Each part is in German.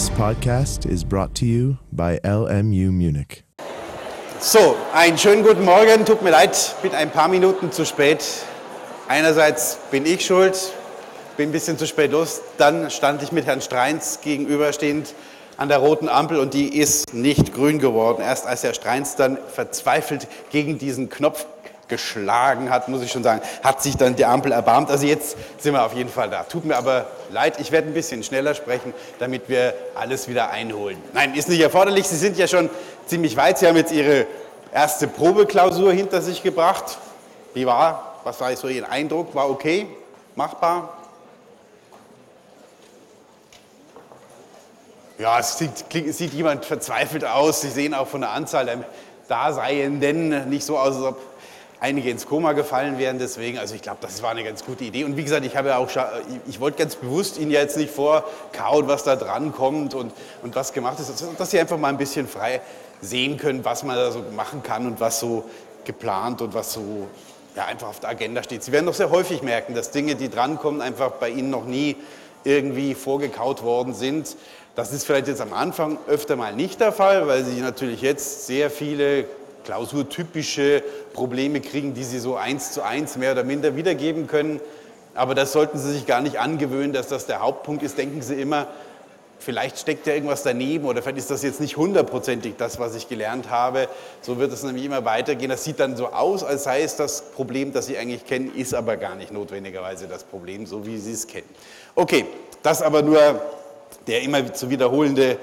This podcast is brought to you by LMU Munich. So, einen schönen guten Morgen. Tut mir leid, bin ein paar Minuten zu spät. Einerseits bin ich schuld, bin ein bisschen zu spät los. Dann stand ich mit Herrn Streins gegenüberstehend an der roten Ampel und die ist nicht grün geworden. Erst als Herr Streins dann verzweifelt gegen diesen Knopf geschlagen hat, muss ich schon sagen, hat sich dann die Ampel erbarmt. Also jetzt sind wir auf jeden Fall da. Tut mir aber leid, ich werde ein bisschen schneller sprechen, damit wir alles wieder einholen. Nein, ist nicht erforderlich. Sie sind ja schon ziemlich weit. Sie haben jetzt Ihre erste Probeklausur hinter sich gebracht. Wie war? Was war so Ihr Eindruck? War okay? Machbar? Ja, es sieht, sieht jemand verzweifelt aus. Sie sehen auch von der Anzahl der Daseienden nicht so aus, als ob einige ins Koma gefallen wären deswegen. Also ich glaube, das war eine ganz gute Idee. Und wie gesagt, ich habe ja auch, ich wollte ganz bewusst Ihnen jetzt nicht vorkauen, was da dran kommt und, und was gemacht ist, dass Sie einfach mal ein bisschen frei sehen können, was man da so machen kann und was so geplant und was so ja, einfach auf der Agenda steht. Sie werden doch sehr häufig merken, dass Dinge, die drankommen, einfach bei Ihnen noch nie irgendwie vorgekaut worden sind. Das ist vielleicht jetzt am Anfang öfter mal nicht der Fall, weil Sie natürlich jetzt sehr viele klausurtypische Probleme kriegen, die Sie so eins zu eins mehr oder minder wiedergeben können. Aber das sollten Sie sich gar nicht angewöhnen, dass das der Hauptpunkt ist. Denken Sie immer, vielleicht steckt ja irgendwas daneben oder vielleicht ist das jetzt nicht hundertprozentig das, was ich gelernt habe. So wird es nämlich immer weitergehen. Das sieht dann so aus, als sei es das Problem, das Sie eigentlich kennen, ist aber gar nicht notwendigerweise das Problem, so wie Sie es kennen. Okay, das aber nur der immer zu wiederholende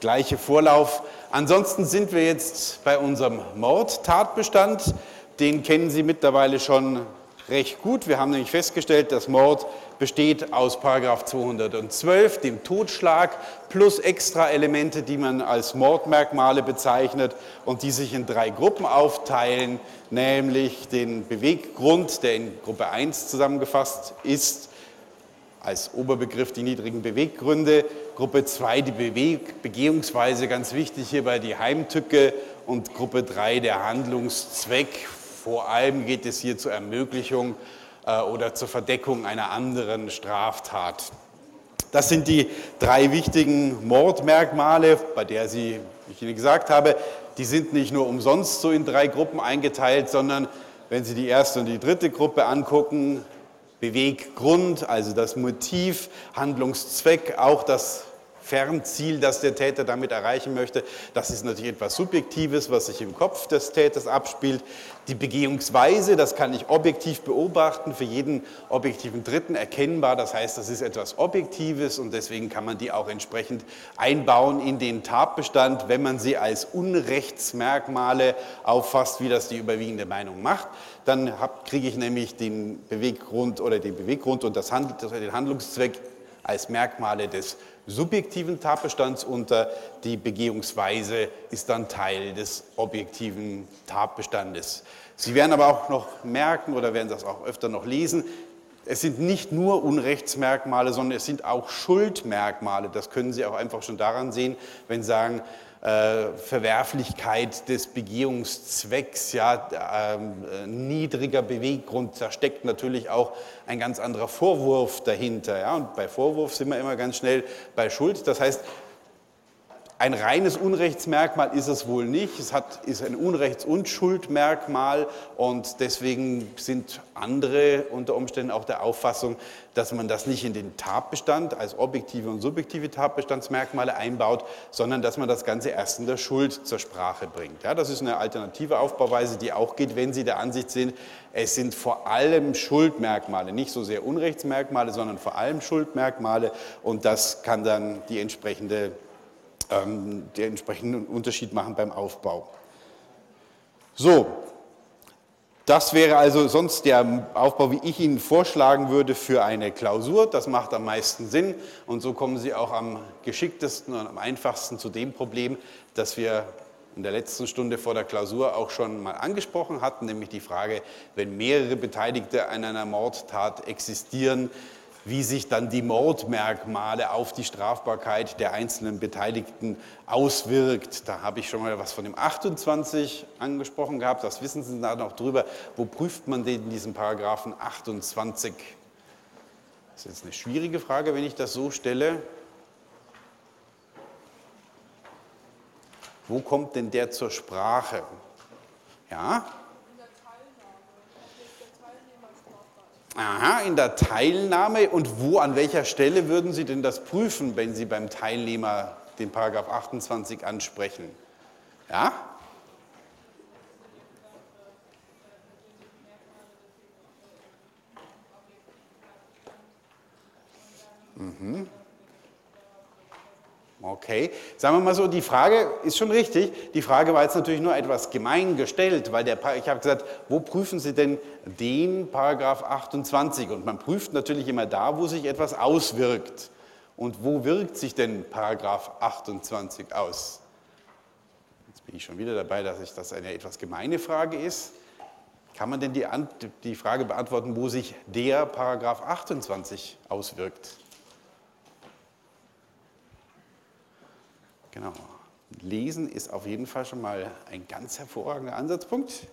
gleiche Vorlauf. Ansonsten sind wir jetzt bei unserem Mordtatbestand. Den kennen Sie mittlerweile schon recht gut. Wir haben nämlich festgestellt, dass Mord besteht aus Paragraph 212, dem Totschlag, plus extra Elemente, die man als Mordmerkmale bezeichnet und die sich in drei Gruppen aufteilen, nämlich den Beweggrund, der in Gruppe 1 zusammengefasst ist, als Oberbegriff die niedrigen Beweggründe, Gruppe 2 die Beweg Begehungsweise, ganz wichtig hierbei die Heimtücke und Gruppe 3 der Handlungszweck. Vor allem geht es hier zur Ermöglichung äh, oder zur Verdeckung einer anderen Straftat. Das sind die drei wichtigen Mordmerkmale, bei der Sie, ich Ihnen gesagt habe, die sind nicht nur umsonst so in drei Gruppen eingeteilt, sondern wenn Sie die erste und die dritte Gruppe angucken, Beweggrund, also das Motiv, Handlungszweck, auch das Fernziel, das der Täter damit erreichen möchte. Das ist natürlich etwas Subjektives, was sich im Kopf des Täters abspielt. Die Begehungsweise, das kann ich objektiv beobachten, für jeden objektiven Dritten erkennbar. Das heißt, das ist etwas Objektives und deswegen kann man die auch entsprechend einbauen in den Tatbestand, wenn man sie als Unrechtsmerkmale auffasst, wie das die überwiegende Meinung macht. Dann kriege ich nämlich den Beweggrund oder den Beweggrund und das Handl den Handlungszweck als Merkmale des subjektiven Tatbestands unter. Die Begehungsweise ist dann Teil des objektiven Tatbestandes. Sie werden aber auch noch merken oder werden das auch öfter noch lesen, es sind nicht nur Unrechtsmerkmale, sondern es sind auch Schuldmerkmale. Das können Sie auch einfach schon daran sehen, wenn Sie sagen, äh, Verwerflichkeit des Begehungszwecks, ja, äh, niedriger Beweggrund, da steckt natürlich auch ein ganz anderer Vorwurf dahinter. Ja, und bei Vorwurf sind wir immer ganz schnell bei Schuld. Das heißt, ein reines Unrechtsmerkmal ist es wohl nicht. Es hat, ist ein Unrechts- und Schuldmerkmal und deswegen sind andere unter Umständen auch der Auffassung, dass man das nicht in den Tatbestand als objektive und subjektive Tatbestandsmerkmale einbaut, sondern dass man das Ganze erst in der Schuld zur Sprache bringt. Ja, das ist eine alternative Aufbauweise, die auch geht, wenn Sie der Ansicht sind, es sind vor allem Schuldmerkmale, nicht so sehr Unrechtsmerkmale, sondern vor allem Schuldmerkmale und das kann dann die entsprechende ähm, den entsprechenden Unterschied machen beim Aufbau. So, das wäre also sonst der Aufbau, wie ich ihn vorschlagen würde für eine Klausur. Das macht am meisten Sinn und so kommen Sie auch am geschicktesten und am einfachsten zu dem Problem, das wir in der letzten Stunde vor der Klausur auch schon mal angesprochen hatten, nämlich die Frage, wenn mehrere Beteiligte an einer Mordtat existieren, wie sich dann die Mordmerkmale auf die Strafbarkeit der einzelnen Beteiligten auswirkt. Da habe ich schon mal was von dem 28 angesprochen gehabt. Was wissen Sie da noch drüber? Wo prüft man denn diesen Paragraphen 28? Das ist jetzt eine schwierige Frage, wenn ich das so stelle. Wo kommt denn der zur Sprache? Ja? Aha, in der Teilnahme. Und wo, an welcher Stelle würden Sie denn das prüfen, wenn Sie beim Teilnehmer den Paragraph 28 ansprechen? Ja? Mhm. Okay, sagen wir mal so, die Frage ist schon richtig. Die Frage war jetzt natürlich nur etwas gemein gestellt, weil der, ich habe gesagt, wo prüfen Sie denn den Paragraph 28? Und man prüft natürlich immer da, wo sich etwas auswirkt. Und wo wirkt sich denn Paragraph 28 aus? Jetzt bin ich schon wieder dabei, dass ich das eine etwas gemeine Frage ist. Kann man denn die, die Frage beantworten, wo sich der Paragraph 28 auswirkt? Genau. Lesen ist auf jeden Fall schon mal ein ganz hervorragender Ansatzpunkt.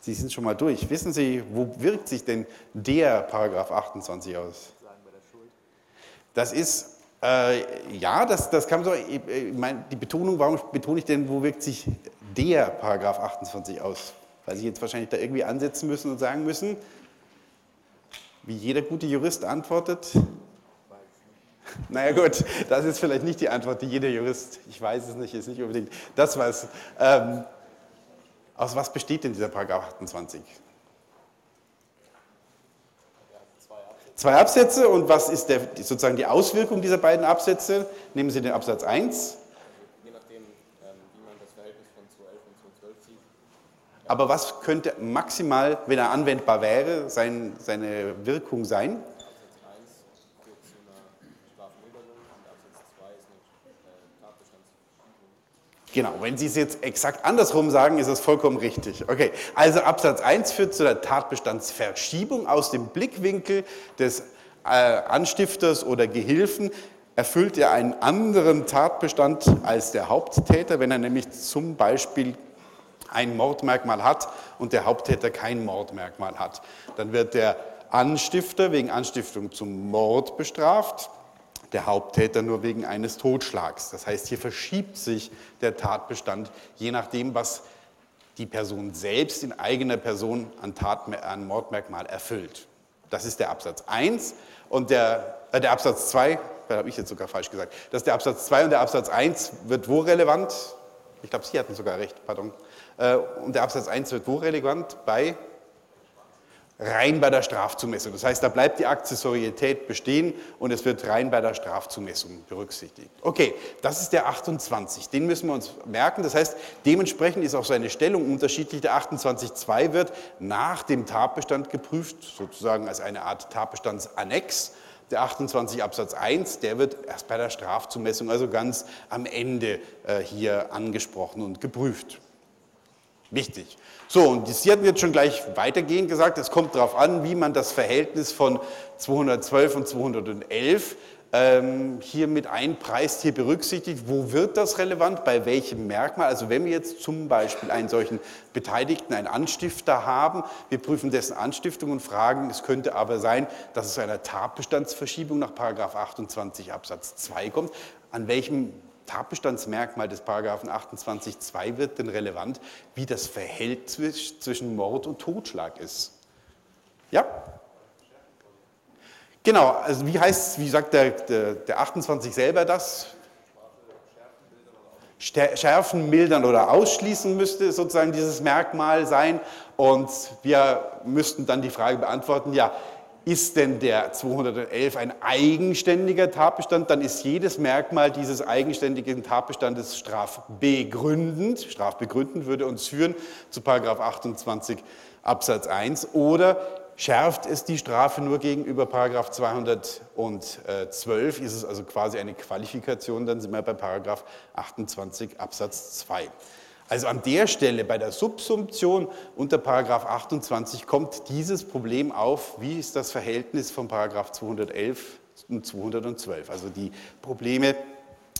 Sie sind schon mal durch. Wissen Sie, wo wirkt sich denn der Paragraph 28 aus? Das ist, äh, ja, das, das man so, ich meine, die Betonung, warum betone ich denn, wo wirkt sich der Paragraph 28 aus? Weil Sie jetzt wahrscheinlich da irgendwie ansetzen müssen und sagen müssen, wie jeder gute Jurist antwortet, naja gut, das ist vielleicht nicht die Antwort, die jeder Jurist, ich weiß es nicht, ist nicht unbedingt das weiß. Ähm, aus was besteht denn dieser Paragraph 28? Zwei Absätze und was ist der, sozusagen die Auswirkung dieser beiden Absätze? Nehmen Sie den Absatz 1. Je nachdem, ähm, wie man das Verhältnis von 211 und 212 sieht. Aber was könnte maximal, wenn er anwendbar wäre, sein, seine Wirkung sein? Genau, wenn Sie es jetzt exakt andersrum sagen, ist es vollkommen richtig. Okay, also Absatz 1 führt zu der Tatbestandsverschiebung aus dem Blickwinkel des äh, Anstifters oder Gehilfen. Erfüllt er einen anderen Tatbestand als der Haupttäter, wenn er nämlich zum Beispiel ein Mordmerkmal hat und der Haupttäter kein Mordmerkmal hat. Dann wird der Anstifter wegen Anstiftung zum Mord bestraft der Haupttäter nur wegen eines Totschlags. Das heißt, hier verschiebt sich der Tatbestand, je nachdem, was die Person selbst in eigener Person an, Tat, an Mordmerkmal erfüllt. Das ist der Absatz 1 und der, äh, der Absatz 2, da habe ich jetzt sogar falsch gesagt, das ist der Absatz 2 und der Absatz 1 wird wo relevant? Ich glaube, Sie hatten sogar recht, pardon. Äh, und der Absatz 1 wird wo relevant? Bei rein bei der Strafzumessung. Das heißt, da bleibt die Akzessorietät bestehen und es wird rein bei der Strafzumessung berücksichtigt. Okay, das ist der 28, den müssen wir uns merken. Das heißt, dementsprechend ist auch seine Stellung unterschiedlich. Der 28.2 wird nach dem Tatbestand geprüft, sozusagen als eine Art Tatbestandsannex. Der 28 Absatz 1, der wird erst bei der Strafzumessung, also ganz am Ende äh, hier angesprochen und geprüft. Wichtig. So, und Sie hatten jetzt schon gleich weitergehend gesagt, es kommt darauf an, wie man das Verhältnis von 212 und 211 ähm, hier mit einpreist, hier berücksichtigt. Wo wird das relevant? Bei welchem Merkmal? Also wenn wir jetzt zum Beispiel einen solchen Beteiligten, einen Anstifter haben, wir prüfen dessen Anstiftung und fragen, es könnte aber sein, dass es zu einer Tatbestandsverschiebung nach 28 Absatz 2 kommt. An welchem Tatbestandsmerkmal des Paragraphen 28.2 wird denn relevant, wie das Verhältnis zwischen Mord und Totschlag ist. Ja? Genau, also wie heißt, wie sagt der, der, der 28 selber das? Schärfen, mildern oder ausschließen müsste sozusagen dieses Merkmal sein. Und wir müssten dann die Frage beantworten, ja, ist denn der 211 ein eigenständiger Tatbestand, dann ist jedes Merkmal dieses eigenständigen Tatbestandes strafbegründend. Strafbegründend würde uns führen zu 28 Absatz 1 oder schärft es die Strafe nur gegenüber 212, ist es also quasi eine Qualifikation, dann sind wir bei 28 Absatz 2. Also an der Stelle bei der Subsumption unter Paragraph 28 kommt dieses Problem auf, wie ist das Verhältnis von Paragraph 211 und 212. Also die Probleme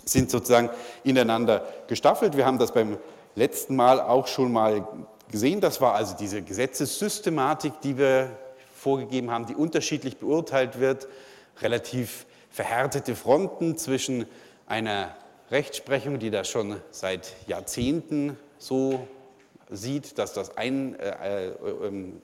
sind sozusagen ineinander gestaffelt. Wir haben das beim letzten Mal auch schon mal gesehen. Das war also diese Gesetzessystematik, die wir vorgegeben haben, die unterschiedlich beurteilt wird. Relativ verhärtete Fronten zwischen einer Rechtsprechung, die das schon seit Jahrzehnten so sieht, dass das ein, äh, äh, ähm,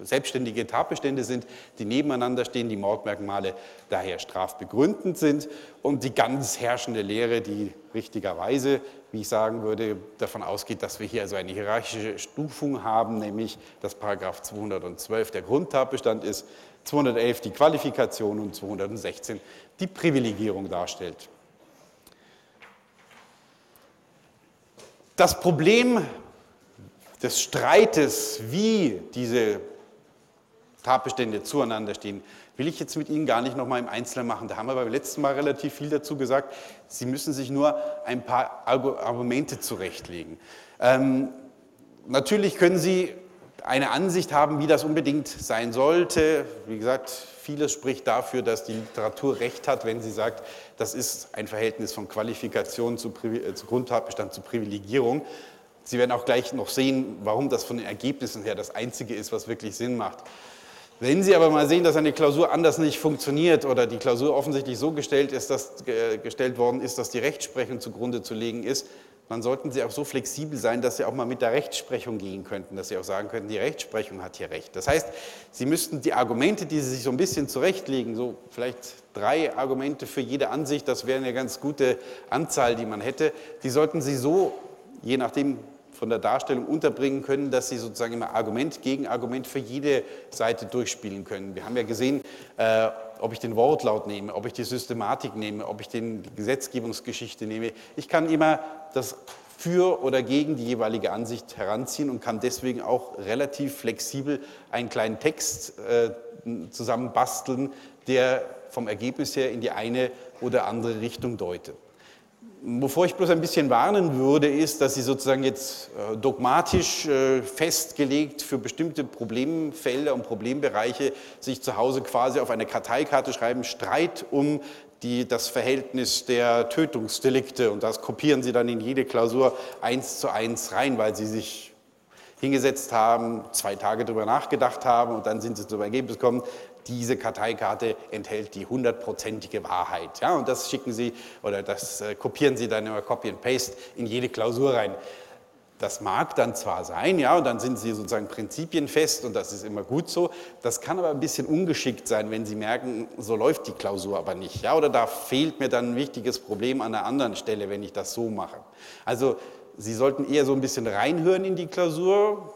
äh, selbstständige Tatbestände sind, die nebeneinander stehen, die Mordmerkmale daher strafbegründend sind und die ganz herrschende Lehre, die richtigerweise, wie ich sagen würde, davon ausgeht, dass wir hier also eine hierarchische Stufung haben, nämlich dass Paragraph 212 der Grundtatbestand ist, 211 die Qualifikation und 216 die Privilegierung darstellt. Das Problem des Streites, wie diese Tatbestände zueinander stehen, will ich jetzt mit Ihnen gar nicht nochmal im Einzelnen machen. Da haben wir beim letzten Mal relativ viel dazu gesagt. Sie müssen sich nur ein paar Argumente zurechtlegen. Ähm, natürlich können Sie eine Ansicht haben, wie das unbedingt sein sollte. Wie gesagt, vieles spricht dafür, dass die Literatur recht hat, wenn sie sagt, das ist ein Verhältnis von Qualifikation zu, äh, zu Grundtatbestand zu Privilegierung. Sie werden auch gleich noch sehen, warum das von den Ergebnissen her das Einzige ist, was wirklich Sinn macht. Wenn Sie aber mal sehen, dass eine Klausur anders nicht funktioniert oder die Klausur offensichtlich so gestellt, ist, dass, gestellt worden ist, dass die Rechtsprechung zugrunde zu legen ist, dann sollten Sie auch so flexibel sein, dass Sie auch mal mit der Rechtsprechung gehen könnten, dass Sie auch sagen könnten, die Rechtsprechung hat hier recht. Das heißt, Sie müssten die Argumente, die Sie sich so ein bisschen zurechtlegen, so vielleicht drei Argumente für jede Ansicht, das wäre eine ganz gute Anzahl, die man hätte, die sollten Sie so, je nachdem, von der Darstellung unterbringen können, dass sie sozusagen immer Argument gegen Argument für jede Seite durchspielen können. Wir haben ja gesehen, äh, ob ich den Wortlaut nehme, ob ich die Systematik nehme, ob ich den, die Gesetzgebungsgeschichte nehme. Ich kann immer das für oder gegen die jeweilige Ansicht heranziehen und kann deswegen auch relativ flexibel einen kleinen Text äh, zusammenbasteln, der vom Ergebnis her in die eine oder andere Richtung deutet. Wovor ich bloß ein bisschen warnen würde, ist, dass Sie sozusagen jetzt äh, dogmatisch äh, festgelegt für bestimmte Problemfelder und Problembereiche sich zu Hause quasi auf eine Karteikarte schreiben, Streit um die, das Verhältnis der Tötungsdelikte und das kopieren Sie dann in jede Klausur eins zu eins rein, weil Sie sich hingesetzt haben, zwei Tage darüber nachgedacht haben und dann sind Sie zum Ergebnis gekommen, diese Karteikarte enthält die hundertprozentige Wahrheit. Ja, und das schicken Sie oder das äh, kopieren Sie dann immer Copy and Paste in jede Klausur rein. Das mag dann zwar sein, ja, und dann sind Sie sozusagen prinzipienfest und das ist immer gut so. Das kann aber ein bisschen ungeschickt sein, wenn Sie merken, so läuft die Klausur aber nicht, ja, oder da fehlt mir dann ein wichtiges Problem an einer anderen Stelle, wenn ich das so mache. Also Sie sollten eher so ein bisschen reinhören in die Klausur,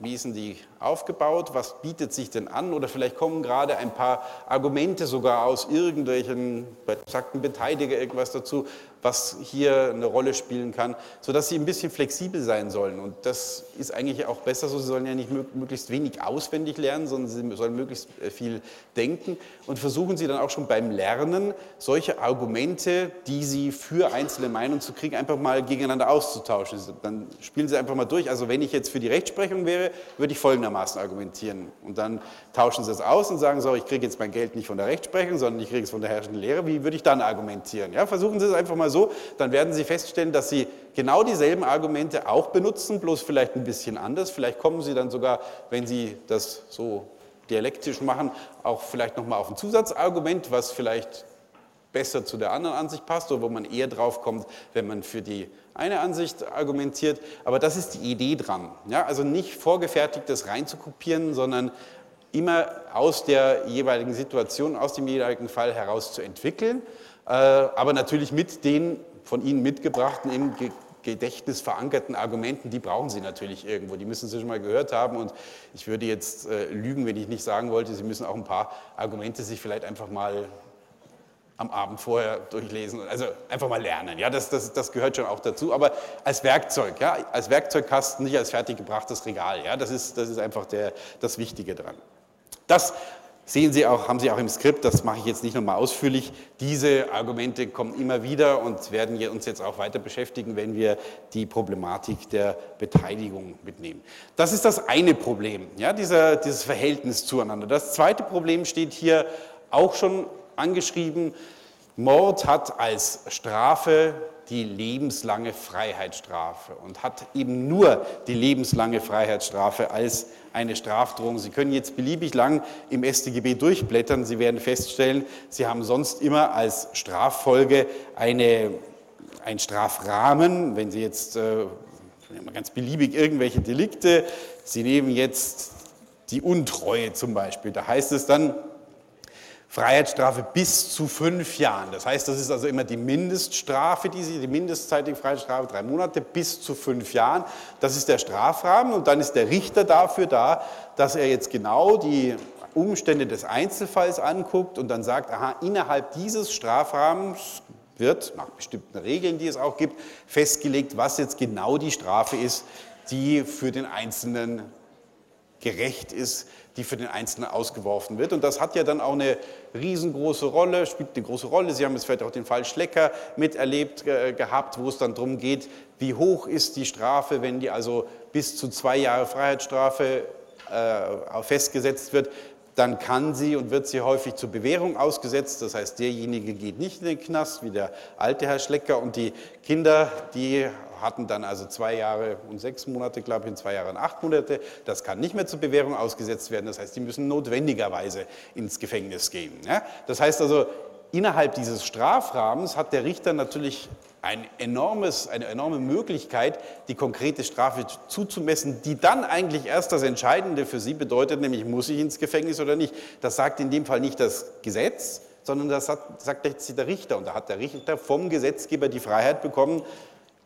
wie ist denn die aufgebaut? Was bietet sich denn an? Oder vielleicht kommen gerade ein paar Argumente sogar aus irgendwelchen besagten Beteiliger irgendwas dazu, was hier eine Rolle spielen kann, sodass sie ein bisschen flexibel sein sollen. Und das ist eigentlich auch besser so. Sie sollen ja nicht möglichst wenig auswendig lernen, sondern sie sollen möglichst äh, viel denken. Und versuchen Sie dann auch schon beim Lernen, solche Argumente, die Sie für einzelne Meinungen zu kriegen, einfach mal gegeneinander auszutauschen. Dann spielen Sie einfach mal durch. Also wenn ich jetzt für die Rechtsprechung wäre, würde ich folgendermaßen argumentieren. Und dann tauschen Sie es aus und sagen, so, ich kriege jetzt mein Geld nicht von der Rechtsprechung, sondern ich kriege es von der herrschenden Lehre. Wie würde ich dann argumentieren? Ja, versuchen Sie es einfach mal so, dann werden Sie feststellen, dass Sie genau dieselben Argumente auch benutzen, bloß vielleicht ein bisschen anders. Vielleicht kommen Sie dann sogar, wenn Sie das so dialektisch machen, auch vielleicht nochmal auf ein Zusatzargument, was vielleicht besser zu der anderen Ansicht passt oder wo man eher drauf kommt, wenn man für die eine Ansicht argumentiert. Aber das ist die Idee dran. Ja, also nicht vorgefertigtes reinzukopieren, sondern immer aus der jeweiligen Situation, aus dem jeweiligen Fall heraus zu entwickeln äh, aber natürlich mit den von Ihnen mitgebrachten, im Gedächtnis verankerten Argumenten, die brauchen Sie natürlich irgendwo. Die müssen Sie schon mal gehört haben. Und ich würde jetzt äh, lügen, wenn ich nicht sagen wollte, Sie müssen auch ein paar Argumente sich vielleicht einfach mal am Abend vorher durchlesen, also einfach mal lernen. Ja, das, das, das gehört schon auch dazu, aber als Werkzeug, ja, als Werkzeugkasten, nicht als fertiggebrachtes Regal. Ja, das ist, das ist einfach der, das Wichtige dran. Das Sehen Sie auch, haben Sie auch im Skript, das mache ich jetzt nicht nochmal ausführlich, diese Argumente kommen immer wieder und werden uns jetzt auch weiter beschäftigen, wenn wir die Problematik der Beteiligung mitnehmen. Das ist das eine Problem, ja, dieser, dieses Verhältnis zueinander. Das zweite Problem steht hier auch schon angeschrieben. Mord hat als Strafe die lebenslange Freiheitsstrafe und hat eben nur die lebenslange Freiheitsstrafe als eine Strafdrohung. Sie können jetzt beliebig lang im StGB durchblättern. Sie werden feststellen, Sie haben sonst immer als Straffolge eine ein Strafrahmen, wenn Sie jetzt äh, ganz beliebig irgendwelche Delikte, Sie nehmen jetzt die Untreue zum Beispiel, da heißt es dann, Freiheitsstrafe bis zu fünf Jahren. Das heißt, das ist also immer die Mindeststrafe, die, Sie, die mindestzeitige Freiheitsstrafe, drei Monate bis zu fünf Jahren. Das ist der Strafrahmen und dann ist der Richter dafür da, dass er jetzt genau die Umstände des Einzelfalls anguckt und dann sagt, aha, innerhalb dieses Strafrahmens wird, nach bestimmten Regeln, die es auch gibt, festgelegt, was jetzt genau die Strafe ist, die für den Einzelnen gerecht ist, die für den Einzelnen ausgeworfen wird. Und das hat ja dann auch eine riesengroße Rolle, spielt eine große Rolle. Sie haben jetzt vielleicht auch den Fall Schlecker miterlebt äh, gehabt, wo es dann darum geht, wie hoch ist die Strafe, wenn die also bis zu zwei Jahre Freiheitsstrafe äh, festgesetzt wird, dann kann sie und wird sie häufig zur Bewährung ausgesetzt. Das heißt, derjenige geht nicht in den Knast, wie der alte Herr Schlecker, und die Kinder, die hatten dann also zwei Jahre und sechs Monate, glaube ich, und zwei Jahre und acht Monate. Das kann nicht mehr zur Bewährung ausgesetzt werden. Das heißt, die müssen notwendigerweise ins Gefängnis gehen. Ja? Das heißt also, innerhalb dieses Strafrahmens hat der Richter natürlich ein enormes, eine enorme Möglichkeit, die konkrete Strafe zuzumessen, die dann eigentlich erst das Entscheidende für Sie bedeutet, nämlich muss ich ins Gefängnis oder nicht. Das sagt in dem Fall nicht das Gesetz, sondern das hat, sagt jetzt der Richter. Und da hat der Richter vom Gesetzgeber die Freiheit bekommen,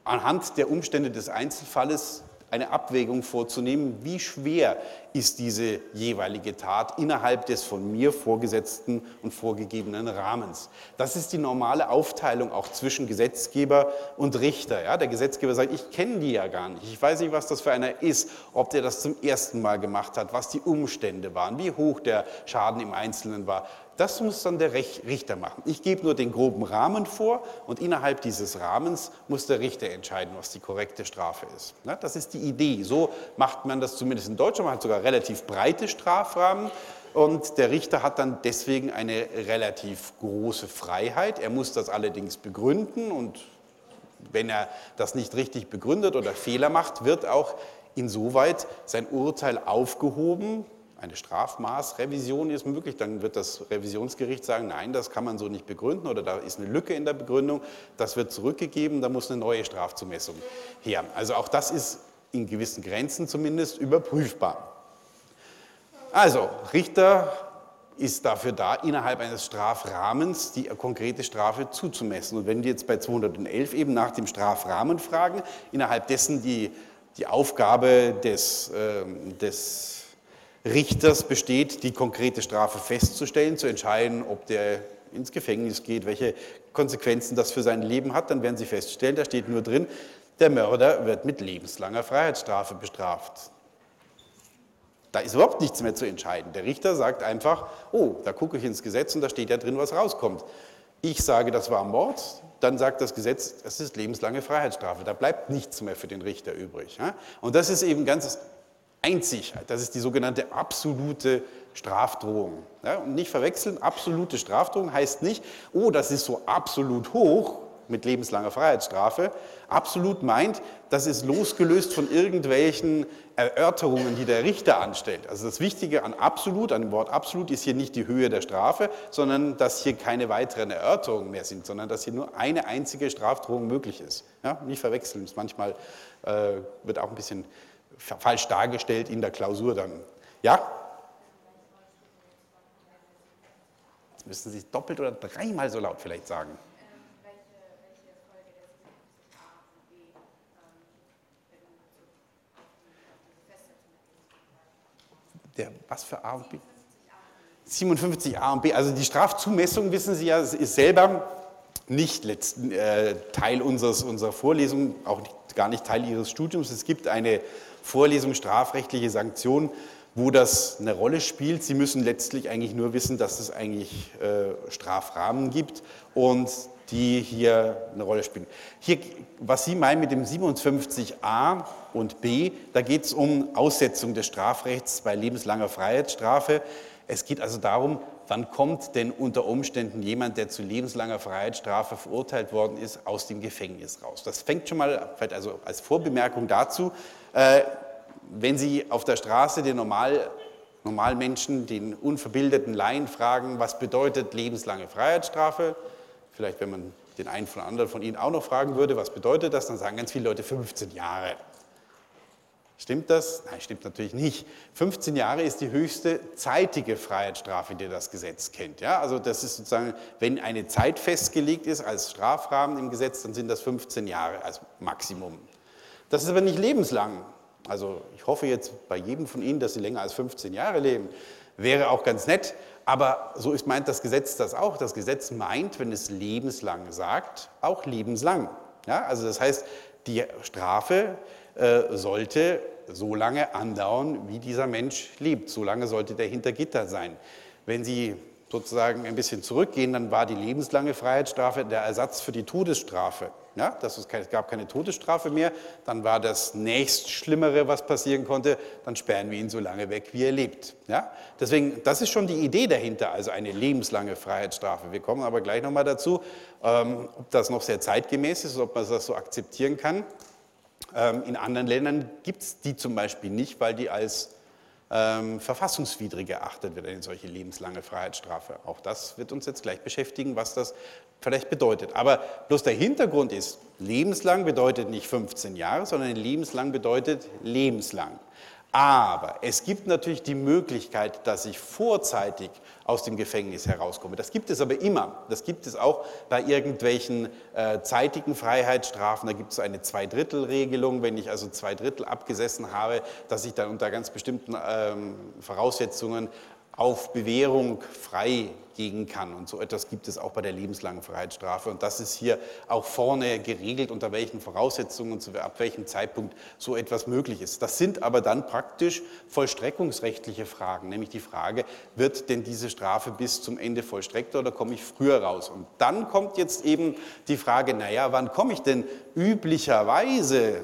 anhand der Umstände des Einzelfalles eine Abwägung vorzunehmen, wie schwer ist diese jeweilige Tat innerhalb des von mir vorgesetzten und vorgegebenen Rahmens. Das ist die normale Aufteilung auch zwischen Gesetzgeber und Richter. Ja, der Gesetzgeber sagt, ich kenne die ja gar nicht, ich weiß nicht, was das für einer ist, ob der das zum ersten Mal gemacht hat, was die Umstände waren, wie hoch der Schaden im Einzelnen war. Das muss dann der Richter machen. Ich gebe nur den groben Rahmen vor und innerhalb dieses Rahmens muss der Richter entscheiden, was die korrekte Strafe ist. Das ist die Idee. So macht man das zumindest in Deutschland. Man hat sogar relativ breite Strafrahmen und der Richter hat dann deswegen eine relativ große Freiheit. Er muss das allerdings begründen und wenn er das nicht richtig begründet oder Fehler macht, wird auch insoweit sein Urteil aufgehoben, eine Strafmaßrevision ist möglich, dann wird das Revisionsgericht sagen, nein, das kann man so nicht begründen oder da ist eine Lücke in der Begründung, das wird zurückgegeben, da muss eine neue Strafzumessung her. Also auch das ist in gewissen Grenzen zumindest überprüfbar. Also, Richter ist dafür da, innerhalb eines Strafrahmens die konkrete Strafe zuzumessen. Und wenn die jetzt bei 211 eben nach dem Strafrahmen fragen, innerhalb dessen die, die Aufgabe des, äh, des Richters besteht, die konkrete Strafe festzustellen, zu entscheiden, ob der ins Gefängnis geht, welche Konsequenzen das für sein Leben hat, dann werden Sie feststellen, da steht nur drin, der Mörder wird mit lebenslanger Freiheitsstrafe bestraft. Da ist überhaupt nichts mehr zu entscheiden. Der Richter sagt einfach, oh, da gucke ich ins Gesetz und da steht ja drin, was rauskommt. Ich sage, das war Mord, dann sagt das Gesetz, das ist lebenslange Freiheitsstrafe. Da bleibt nichts mehr für den Richter übrig. Und das ist eben ganz einzig. Das ist die sogenannte absolute Strafdrohung. Ja, und nicht verwechseln, absolute Strafdrohung heißt nicht, oh, das ist so absolut hoch mit lebenslanger Freiheitsstrafe. Absolut meint, das ist losgelöst von irgendwelchen Erörterungen, die der Richter anstellt. Also das Wichtige an absolut, an dem Wort absolut, ist hier nicht die Höhe der Strafe, sondern dass hier keine weiteren Erörterungen mehr sind, sondern dass hier nur eine einzige Strafdrohung möglich ist. Ja, nicht verwechseln, manchmal äh, wird auch ein bisschen falsch dargestellt in der Klausur dann. Ja? Jetzt müssen Sie doppelt oder dreimal so laut vielleicht sagen. Der, was für A und B? 57 A und B. Also die Strafzumessung, wissen Sie ja, ist selber nicht letzten, äh, Teil unseres, unserer Vorlesung, auch nicht, gar nicht Teil Ihres Studiums. Es gibt eine Vorlesung strafrechtliche Sanktionen, wo das eine Rolle spielt. Sie müssen letztlich eigentlich nur wissen, dass es eigentlich äh, Strafrahmen gibt und die hier eine Rolle spielen. Hier, was Sie meinen mit dem 57a und b, da geht es um Aussetzung des Strafrechts bei lebenslanger Freiheitsstrafe. Es geht also darum, wann kommt denn unter Umständen jemand, der zu lebenslanger Freiheitsstrafe verurteilt worden ist, aus dem Gefängnis raus. Das fängt schon mal, also als Vorbemerkung dazu, äh, wenn Sie auf der Straße den Normal, Normalmenschen, den unverbildeten Laien fragen, was bedeutet lebenslange Freiheitsstrafe, vielleicht wenn man den einen von anderen von Ihnen auch noch fragen würde, was bedeutet das, dann sagen ganz viele Leute 15 Jahre. Stimmt das? Nein, stimmt natürlich nicht. 15 Jahre ist die höchste zeitige Freiheitsstrafe, die das Gesetz kennt. Ja, also das ist sozusagen, wenn eine Zeit festgelegt ist als Strafrahmen im Gesetz, dann sind das 15 Jahre als Maximum. Das ist aber nicht lebenslang. Also ich hoffe jetzt bei jedem von Ihnen, dass Sie länger als 15 Jahre leben. Wäre auch ganz nett, aber so ist, meint das Gesetz das auch. Das Gesetz meint, wenn es lebenslang sagt, auch lebenslang. Ja, also das heißt, die Strafe äh, sollte so lange andauern, wie dieser Mensch lebt. So lange sollte der hinter Gitter sein. Wenn Sie sozusagen ein bisschen zurückgehen, dann war die lebenslange Freiheitsstrafe der Ersatz für die Todesstrafe. Ja, das ist, es gab keine Todesstrafe mehr, dann war das nächstschlimmere, was passieren konnte, dann sperren wir ihn so lange weg, wie er lebt. Ja? Deswegen, das ist schon die Idee dahinter, also eine lebenslange Freiheitsstrafe. Wir kommen aber gleich nochmal dazu, ähm, ob das noch sehr zeitgemäß ist, ob man das so akzeptieren kann. Ähm, in anderen Ländern gibt es die zum Beispiel nicht, weil die als ähm, verfassungswidrig erachtet wird, eine solche lebenslange Freiheitsstrafe. Auch das wird uns jetzt gleich beschäftigen, was das vielleicht bedeutet. Aber bloß der Hintergrund ist, lebenslang bedeutet nicht 15 Jahre, sondern lebenslang bedeutet lebenslang. Aber es gibt natürlich die Möglichkeit, dass ich vorzeitig aus dem Gefängnis herauskomme. Das gibt es aber immer. Das gibt es auch bei irgendwelchen äh, zeitigen Freiheitsstrafen. Da gibt es eine Zweidrittelregelung. Wenn ich also zwei Drittel abgesessen habe, dass ich dann unter ganz bestimmten ähm, Voraussetzungen auf Bewährung freigehen kann. Und so etwas gibt es auch bei der lebenslangen Freiheitsstrafe. Und das ist hier auch vorne geregelt, unter welchen Voraussetzungen und ab welchem Zeitpunkt so etwas möglich ist. Das sind aber dann praktisch vollstreckungsrechtliche Fragen, nämlich die Frage, wird denn diese Strafe bis zum Ende vollstreckt oder komme ich früher raus? Und dann kommt jetzt eben die Frage, naja, wann komme ich denn üblicherweise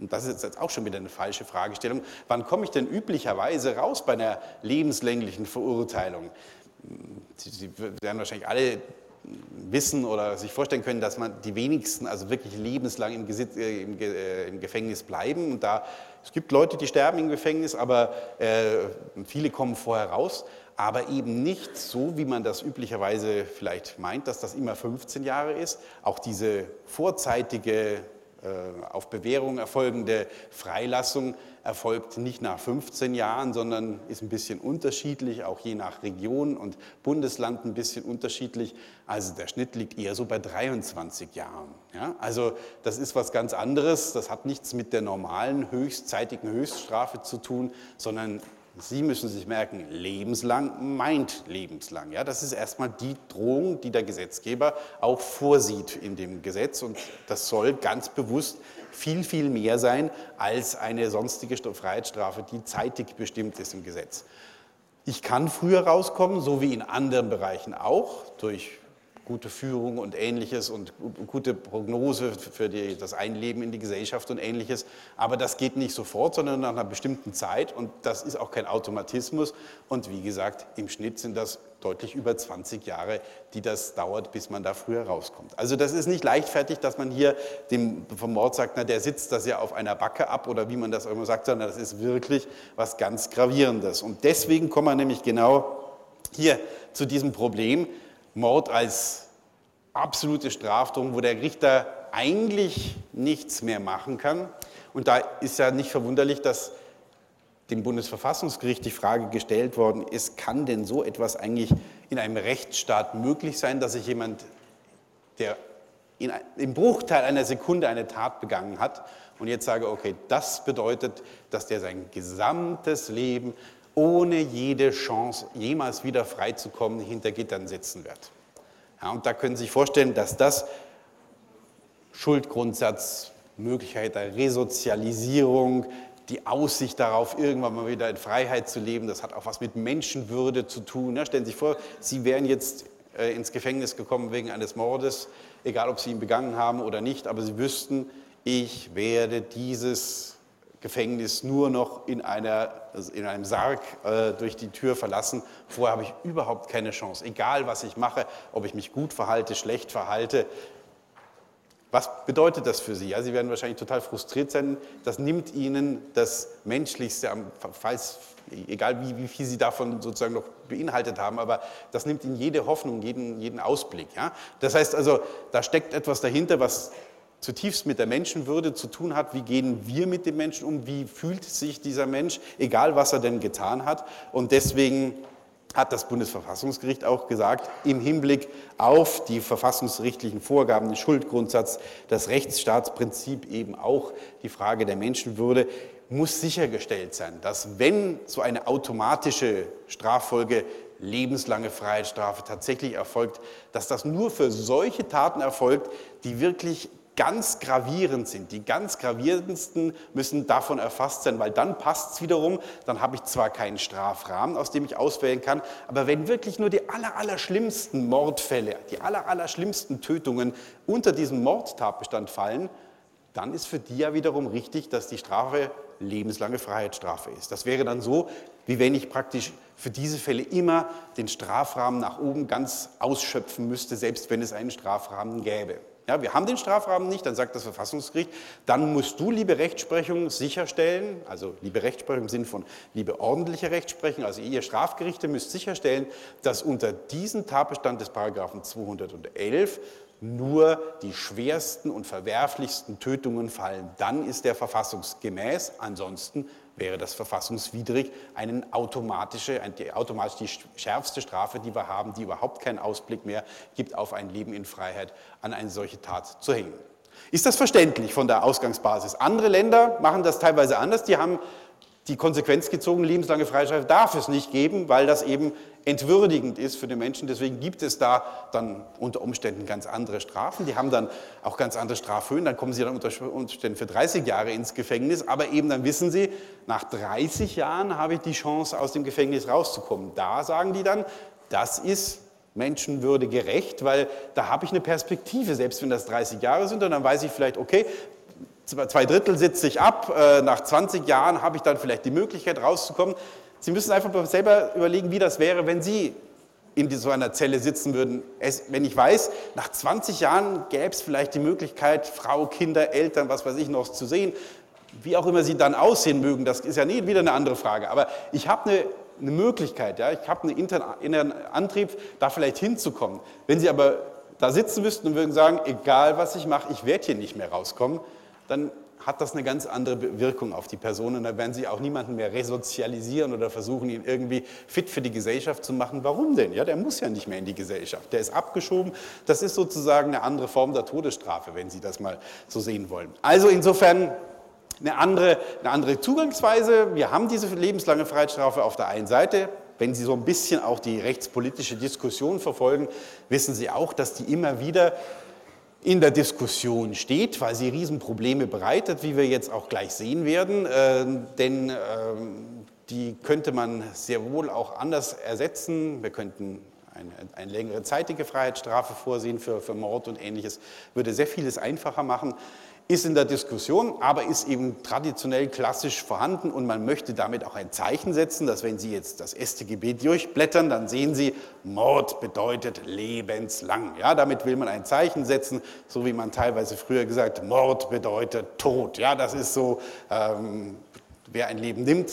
und das ist jetzt auch schon wieder eine falsche Fragestellung, wann komme ich denn üblicherweise raus bei einer lebenslänglichen Verurteilung? Sie, werden wahrscheinlich alle wissen oder sich vorstellen können, dass man die wenigsten also wirklich lebenslang im, Gesitz, äh, im, äh, im Gefängnis bleiben. Und da, es gibt Leute, die sterben im Gefängnis, aber äh, viele kommen vorher raus. Aber eben nicht so, wie man das üblicherweise vielleicht meint, dass das immer 15 Jahre ist. Auch diese vorzeitige äh, auf Bewährung erfolgende Freilassung erfolgt nicht nach 15 Jahren, sondern ist ein bisschen unterschiedlich, auch je nach Region und Bundesland ein bisschen unterschiedlich. Also der Schnitt liegt eher so bei 23 Jahren. Ja? Also das ist was ganz anderes. Das hat nichts mit der normalen höchstzeitigen Höchststrafe zu tun, sondern Sie müssen sich merken, lebenslang meint lebenslang. Ja, das ist erstmal die Drohung, die der Gesetzgeber auch vorsieht in dem Gesetz. Und das soll ganz bewusst viel, viel mehr sein als eine sonstige Freiheitsstrafe, die zeitig bestimmt ist im Gesetz. Ich kann früher rauskommen, so wie in anderen Bereichen auch, durch gute Führung und ähnliches und gute Prognose für die, das Einleben in die Gesellschaft und ähnliches. Aber das geht nicht sofort, sondern nach einer bestimmten Zeit und das ist auch kein Automatismus. Und wie gesagt, im Schnitt sind das deutlich über 20 Jahre, die das dauert, bis man da früher rauskommt. Also das ist nicht leichtfertig, dass man hier dem vom Mord sagt, na, der sitzt das ja auf einer Backe ab oder wie man das auch immer sagt, sondern das ist wirklich was ganz Gravierendes. Und deswegen kommen wir nämlich genau hier zu diesem Problem, Mord als absolute Strafdrohung, wo der Richter eigentlich nichts mehr machen kann. Und da ist ja nicht verwunderlich, dass dem Bundesverfassungsgericht die Frage gestellt worden ist, kann denn so etwas eigentlich in einem Rechtsstaat möglich sein, dass sich jemand, der in, im Bruchteil einer Sekunde eine Tat begangen hat und jetzt sage, okay, das bedeutet, dass der sein gesamtes Leben ohne jede Chance, jemals wieder freizukommen, hinter Gittern sitzen wird. Ja, und da können Sie sich vorstellen, dass das Schuldgrundsatz, Möglichkeit der Resozialisierung, die Aussicht darauf, irgendwann mal wieder in Freiheit zu leben, das hat auch was mit Menschenwürde zu tun. Ja, stellen Sie sich vor, Sie wären jetzt äh, ins Gefängnis gekommen wegen eines Mordes, egal ob Sie ihn begangen haben oder nicht, aber Sie wüssten, ich werde dieses Gefängnis nur noch in, einer, also in einem Sarg äh, durch die Tür verlassen. Vorher habe ich überhaupt keine Chance. Egal, was ich mache, ob ich mich gut verhalte, schlecht verhalte, Was bedeutet das für Sie? Ja, Sie werden wahrscheinlich total frustriert sein. Das nimmt Ihnen das Menschlichste, falls, egal wie, wie viel Sie davon sozusagen noch beinhaltet haben, aber das nimmt Ihnen jede Hoffnung, jeden, jeden Ausblick. Ja? Das heißt also, da steckt etwas dahinter, was zutiefst mit der Menschenwürde zu tun hat. Wie gehen wir mit dem Menschen um? Wie fühlt sich dieser Mensch, egal was er denn getan hat? Und deswegen hat das Bundesverfassungsgericht auch gesagt, im Hinblick auf die verfassungsrechtlichen Vorgaben, den Schuldgrundsatz, das Rechtsstaatsprinzip, eben auch die Frage der Menschenwürde, muss sichergestellt sein, dass wenn so eine automatische Straffolge lebenslange Freiheitsstrafe tatsächlich erfolgt, dass das nur für solche Taten erfolgt, die wirklich ganz gravierend sind. Die ganz gravierendsten müssen davon erfasst sein, weil dann passt es wiederum, dann habe ich zwar keinen Strafrahmen, aus dem ich auswählen kann, aber wenn wirklich nur die aller, aller schlimmsten Mordfälle, die aller, aller schlimmsten Tötungen unter diesen Mordtatbestand fallen, dann ist für die ja wiederum richtig, dass die Strafe lebenslange Freiheitsstrafe ist. Das wäre dann so, wie wenn ich praktisch für diese Fälle immer den Strafrahmen nach oben ganz ausschöpfen müsste, selbst wenn es einen Strafrahmen gäbe. Ja, wir haben den Strafrahmen nicht, dann sagt das Verfassungsgericht, dann musst du, liebe Rechtsprechung, sicherstellen, also liebe Rechtsprechung im Sinne von liebe ordentliche Rechtsprechung, also ihr Strafgerichte müsst sicherstellen, dass unter diesen Tatbestand des Paragraphen 211 nur die schwersten und verwerflichsten Tötungen fallen. Dann ist der verfassungsgemäß, ansonsten wäre das verfassungswidrig, eine automatische, eine, automatisch die schärfste Strafe, die wir haben, die überhaupt keinen Ausblick mehr gibt auf ein Leben in Freiheit, an eine solche Tat zu hängen. Ist das verständlich von der Ausgangsbasis? Andere Länder machen das teilweise anders. Die haben die Konsequenz gezogen, lebenslange Freiheitsstrafe darf es nicht geben, weil das eben entwürdigend ist für den Menschen. Deswegen gibt es da dann unter Umständen ganz andere Strafen. Die haben dann auch ganz andere Strafhöhen. Dann kommen sie dann unter Umständen für 30 Jahre ins Gefängnis. Aber eben dann wissen sie, nach 30 Jahren habe ich die Chance, aus dem Gefängnis rauszukommen. Da sagen die dann, das ist Menschenwürde gerecht, weil da habe ich eine Perspektive, selbst wenn das 30 Jahre sind. Und dann weiß ich vielleicht, okay, zwei Drittel sitze ich ab, äh, nach 20 Jahren habe ich dann vielleicht die Möglichkeit rauszukommen. Sie müssen einfach selber überlegen, wie das wäre, wenn Sie in so einer Zelle sitzen würden. Es, wenn ich weiß, nach 20 Jahren gäbe es vielleicht die Möglichkeit, Frau, Kinder, Eltern, was weiß ich noch zu sehen, wie auch immer sie dann aussehen mögen, das ist ja nie wieder eine andere Frage. Aber ich habe eine, eine Möglichkeit, ja, ich habe einen inneren Antrieb, da vielleicht hinzukommen. Wenn Sie aber da sitzen müssten und würden sagen, egal was ich mache, ich werde hier nicht mehr rauskommen, dann hat das eine ganz andere Wirkung auf die Person und da werden sie auch niemanden mehr resozialisieren oder versuchen, ihn irgendwie fit für die Gesellschaft zu machen. Warum denn? Ja, der muss ja nicht mehr in die Gesellschaft. Der ist abgeschoben. Das ist sozusagen eine andere Form der Todesstrafe, wenn Sie das mal so sehen wollen. Also insofern eine andere, eine andere Zugangsweise. Wir haben diese lebenslange Freiheitsstrafe auf der einen Seite. Wenn Sie so ein bisschen auch die rechtspolitische Diskussion verfolgen, wissen Sie auch, dass die immer wieder in der Diskussion steht, weil sie Riesenprobleme bereitet, wie wir jetzt auch gleich sehen werden. Äh, denn äh, die könnte man sehr wohl auch anders ersetzen. Wir könnten eine, eine längere zeitige Freiheitsstrafe vorsehen für, für Mord und ähnliches, würde sehr vieles einfacher machen ist in der Diskussion, aber ist eben traditionell klassisch vorhanden und man möchte damit auch ein Zeichen setzen, dass wenn Sie jetzt das StGB durchblättern, dann sehen Sie, Mord bedeutet lebenslang. Ja, damit will man ein Zeichen setzen, so wie man teilweise früher gesagt, Mord bedeutet Tod. Ja, das ist so, ähm, wer ein Leben nimmt,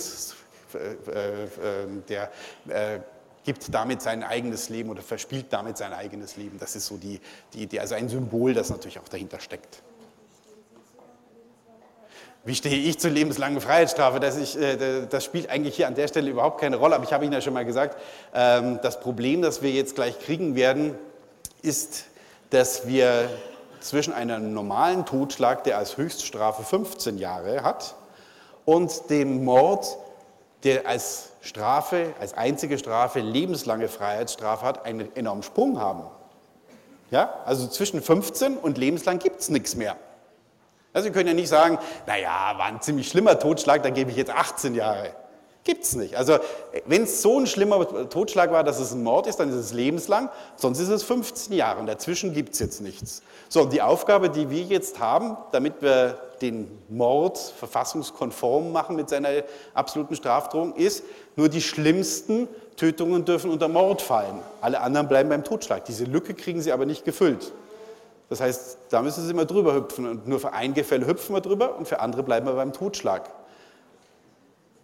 äh, äh, der äh, gibt damit sein eigenes Leben oder verspielt damit sein eigenes Leben. Das ist so die, die Idee, also ein Symbol, das natürlich auch dahinter steckt. Wie stehe ich zur lebenslangen Freiheitsstrafe? Das, ich, äh, das, spielt eigentlich hier an der Stelle überhaupt keine Rolle, aber ich habe Ihnen ja schon mal gesagt, ähm, das Problem, das wir jetzt gleich kriegen werden, ist, dass wir zwischen einem normalen Totschlag, der als Höchststrafe 15 Jahre hat, und dem Mord, der als Strafe, als einzige Strafe lebenslange Freiheitsstrafe hat, einen enormen Sprung haben. Ja? Also zwischen 15 und lebenslang gibt es nichts mehr. Also Sie können ja nicht sagen, naja, war ein ziemlich schlimmer Totschlag, da gebe ich jetzt 18 Jahre. Gibt es nicht. Also wenn es so ein schlimmer Totschlag war, dass es ein Mord ist, dann ist es lebenslang, sonst ist es 15 Jahre und dazwischen gibt es jetzt nichts. So, und die Aufgabe, die wir jetzt haben, damit wir den Mord verfassungskonform machen mit seiner absoluten Strafdrohung, ist, nur die schlimmsten Tötungen dürfen unter Mord fallen. Alle anderen bleiben beim Totschlag. Diese Lücke kriegen sie aber nicht gefüllt. Das heißt, da müssen Sie immer drüber hüpfen und nur für ein Gefälle hüpfen wir drüber und für andere bleiben wir beim Totschlag.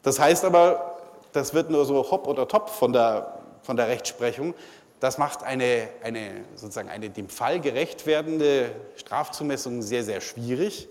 Das heißt aber, das wird nur so hopp oder top von der, von der Rechtsprechung. Das macht eine, eine, sozusagen eine dem Fall gerecht werdende Strafzumessung sehr, sehr schwierig.